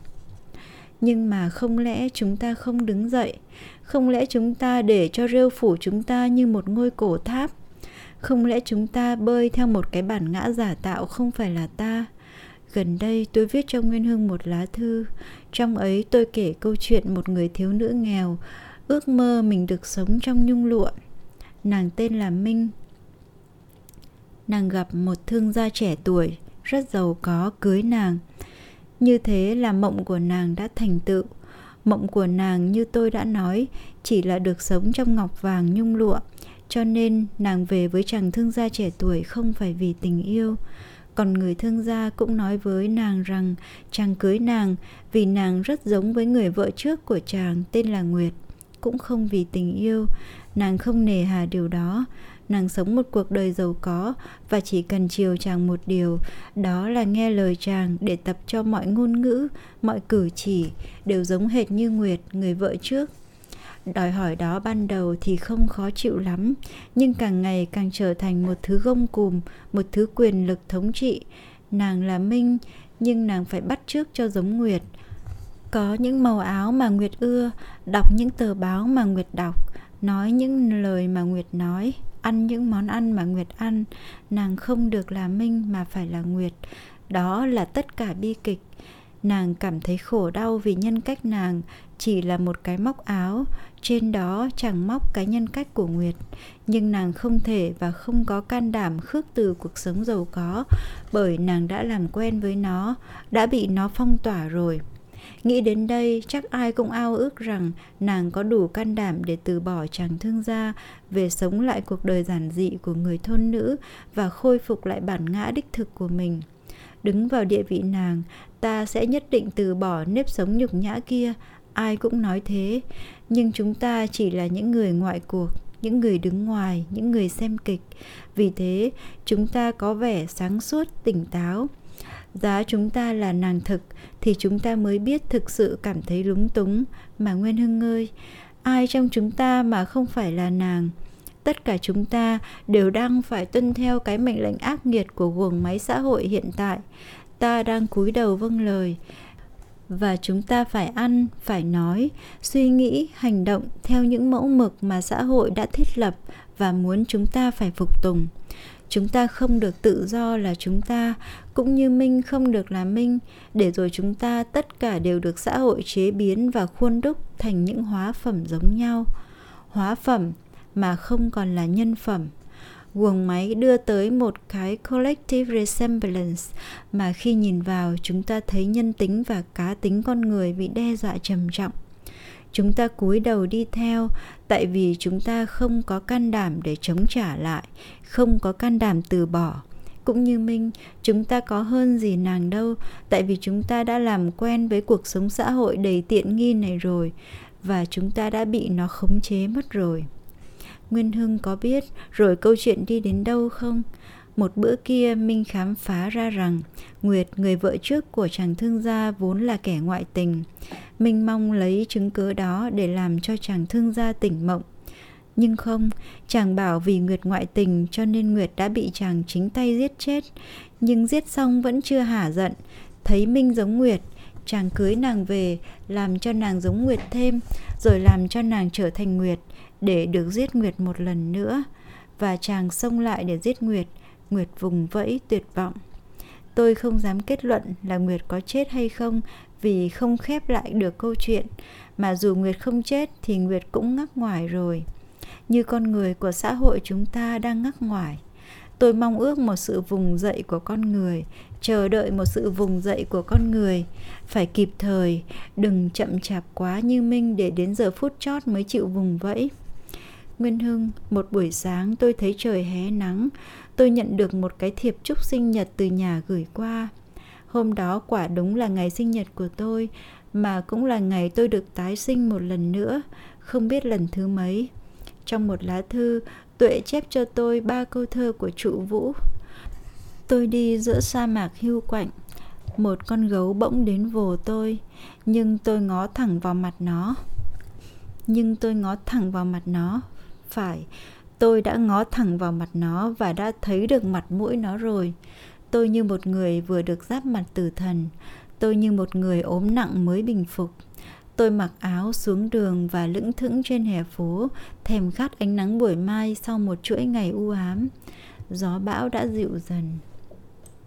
Nhưng mà không lẽ chúng ta không đứng dậy? Không lẽ chúng ta để cho rêu phủ chúng ta như một ngôi cổ tháp? Không lẽ chúng ta bơi theo một cái bản ngã giả tạo không phải là ta? Gần đây tôi viết cho nguyên hưng một lá thư. Trong ấy tôi kể câu chuyện một người thiếu nữ nghèo, ước mơ mình được sống trong nhung lụa. Nàng tên là minh nàng gặp một thương gia trẻ tuổi, rất giàu có, cưới nàng. Như thế là mộng của nàng đã thành tựu. Mộng của nàng như tôi đã nói, chỉ là được sống trong ngọc vàng nhung lụa. Cho nên nàng về với chàng thương gia trẻ tuổi không phải vì tình yêu. Còn người thương gia cũng nói với nàng rằng chàng cưới nàng vì nàng rất giống với người vợ trước của chàng, tên là nguyệt. Cũng không vì tình yêu, nàng không nề hà điều đó nàng sống một cuộc đời giàu có và chỉ cần chiều chàng một điều, đó là nghe lời chàng để tập cho mọi ngôn ngữ, mọi cử chỉ đều giống hệt như nguyệt, người vợ trước. Đòi hỏi đó ban đầu thì không khó chịu lắm, nhưng càng ngày càng trở thành một thứ gông cùm, một thứ quyền lực thống trị. Nàng là minh, nhưng nàng phải bắt trước cho giống nguyệt. Có những màu áo mà nguyệt ưa, đọc những tờ báo mà nguyệt đọc, nói những lời mà nguyệt nói ăn những món ăn mà nguyệt ăn. Nàng không được là minh mà phải là nguyệt. Đó là tất cả bi kịch. Nàng cảm thấy khổ đau vì nhân cách nàng chỉ là một cái móc áo. Trên đó chẳng móc cái nhân cách của nguyệt. Nhưng nàng không thể và không có can đảm khước từ cuộc sống giàu có bởi nàng đã làm quen với nó, đã bị nó phong tỏa rồi nghĩ đến đây, chắc ai cũng ao ước rằng nàng có đủ can đảm để từ bỏ chàng thương gia, về sống lại cuộc đời giản dị của người thôn nữ và khôi phục lại bản ngã đích thực của mình. Đứng vào địa vị nàng, ta sẽ nhất định từ bỏ nếp sống nhục nhã kia, ai cũng nói thế. Nhưng chúng ta chỉ là những người ngoại cuộc, những người đứng ngoài, những người xem kịch. Vì thế, chúng ta có vẻ sáng suốt, tỉnh táo giá chúng ta là nàng thực, thì chúng ta mới biết thực sự cảm thấy lúng túng. Mà nguyên hưng ơi, ai trong chúng ta mà không phải là nàng? Tất cả chúng ta đều đang phải tuân theo cái mệnh lệnh ác nghiệt của guồng máy xã hội hiện tại. Ta đang cúi đầu vâng lời. Và chúng ta phải ăn, phải nói, suy nghĩ, hành động theo những mẫu mực mà xã hội đã thiết lập và muốn chúng ta phải phục tùng chúng ta không được tự do là chúng ta, cũng như minh không được là minh, để rồi chúng ta tất cả đều được xã hội chế biến và khuôn đúc thành những hóa phẩm giống nhau. Hóa phẩm mà không còn là nhân phẩm. Guồng máy đưa tới một cái collective resemblance mà khi nhìn vào, chúng ta thấy nhân tính và cá tính con người bị đe dọa trầm trọng chúng ta cúi đầu đi theo, tại vì chúng ta không có can đảm để chống trả lại, không có can đảm từ bỏ cũng như minh, chúng ta có hơn gì nàng đâu, tại vì chúng ta đã làm quen với cuộc sống xã hội đầy tiện nghi này rồi, và chúng ta đã bị nó khống chế mất rồi Nguyên Hưng có biết rồi câu chuyện đi đến đâu không? Một bữa kia Minh khám phá ra rằng Nguyệt, người vợ trước của chàng thương gia vốn là kẻ ngoại tình. Minh mong lấy chứng cứ đó để làm cho chàng thương gia tỉnh mộng. Nhưng không, chàng bảo vì Nguyệt ngoại tình cho nên Nguyệt đã bị chàng chính tay giết chết. Nhưng giết xong vẫn chưa hả giận, thấy Minh giống Nguyệt, chàng cưới nàng về, làm cho nàng giống Nguyệt thêm, rồi làm cho nàng trở thành Nguyệt, để được giết Nguyệt một lần nữa và chàng xông lại để giết Nguyệt, Nguyệt vùng vẫy tuyệt vọng. Tôi không dám kết luận là Nguyệt có chết hay không vì không khép lại được câu chuyện, mà dù Nguyệt không chết thì Nguyệt cũng ngắc ngoài rồi. Như con người của xã hội chúng ta đang ngắc ngoài. Tôi mong ước một sự vùng dậy của con người, chờ đợi một sự vùng dậy của con người, phải kịp thời, đừng chậm chạp quá như Minh để đến giờ phút chót mới chịu vùng vẫy. Nguyên Hưng, một buổi sáng tôi thấy trời hé nắng, tôi nhận được một cái thiệp chúc sinh nhật từ nhà gửi qua. Hôm đó quả đúng là ngày sinh nhật của tôi, mà cũng là ngày tôi được tái sinh một lần nữa, không biết lần thứ mấy. Trong một lá thư, Tuệ chép cho tôi ba câu thơ của trụ Vũ. Tôi đi giữa sa mạc hưu quạnh, một con gấu bỗng đến vồ tôi, nhưng tôi ngó thẳng vào mặt nó. Nhưng tôi ngó thẳng vào mặt nó phải tôi đã ngó thẳng vào mặt nó và đã thấy được mặt mũi nó rồi tôi như một người vừa được giáp mặt tử thần tôi như một người ốm nặng mới bình phục. Tôi mặc áo xuống đường và lững thững trên hè phố, thèm khát ánh nắng buổi mai sau một chuỗi ngày u ám. Gió bão đã dịu dần.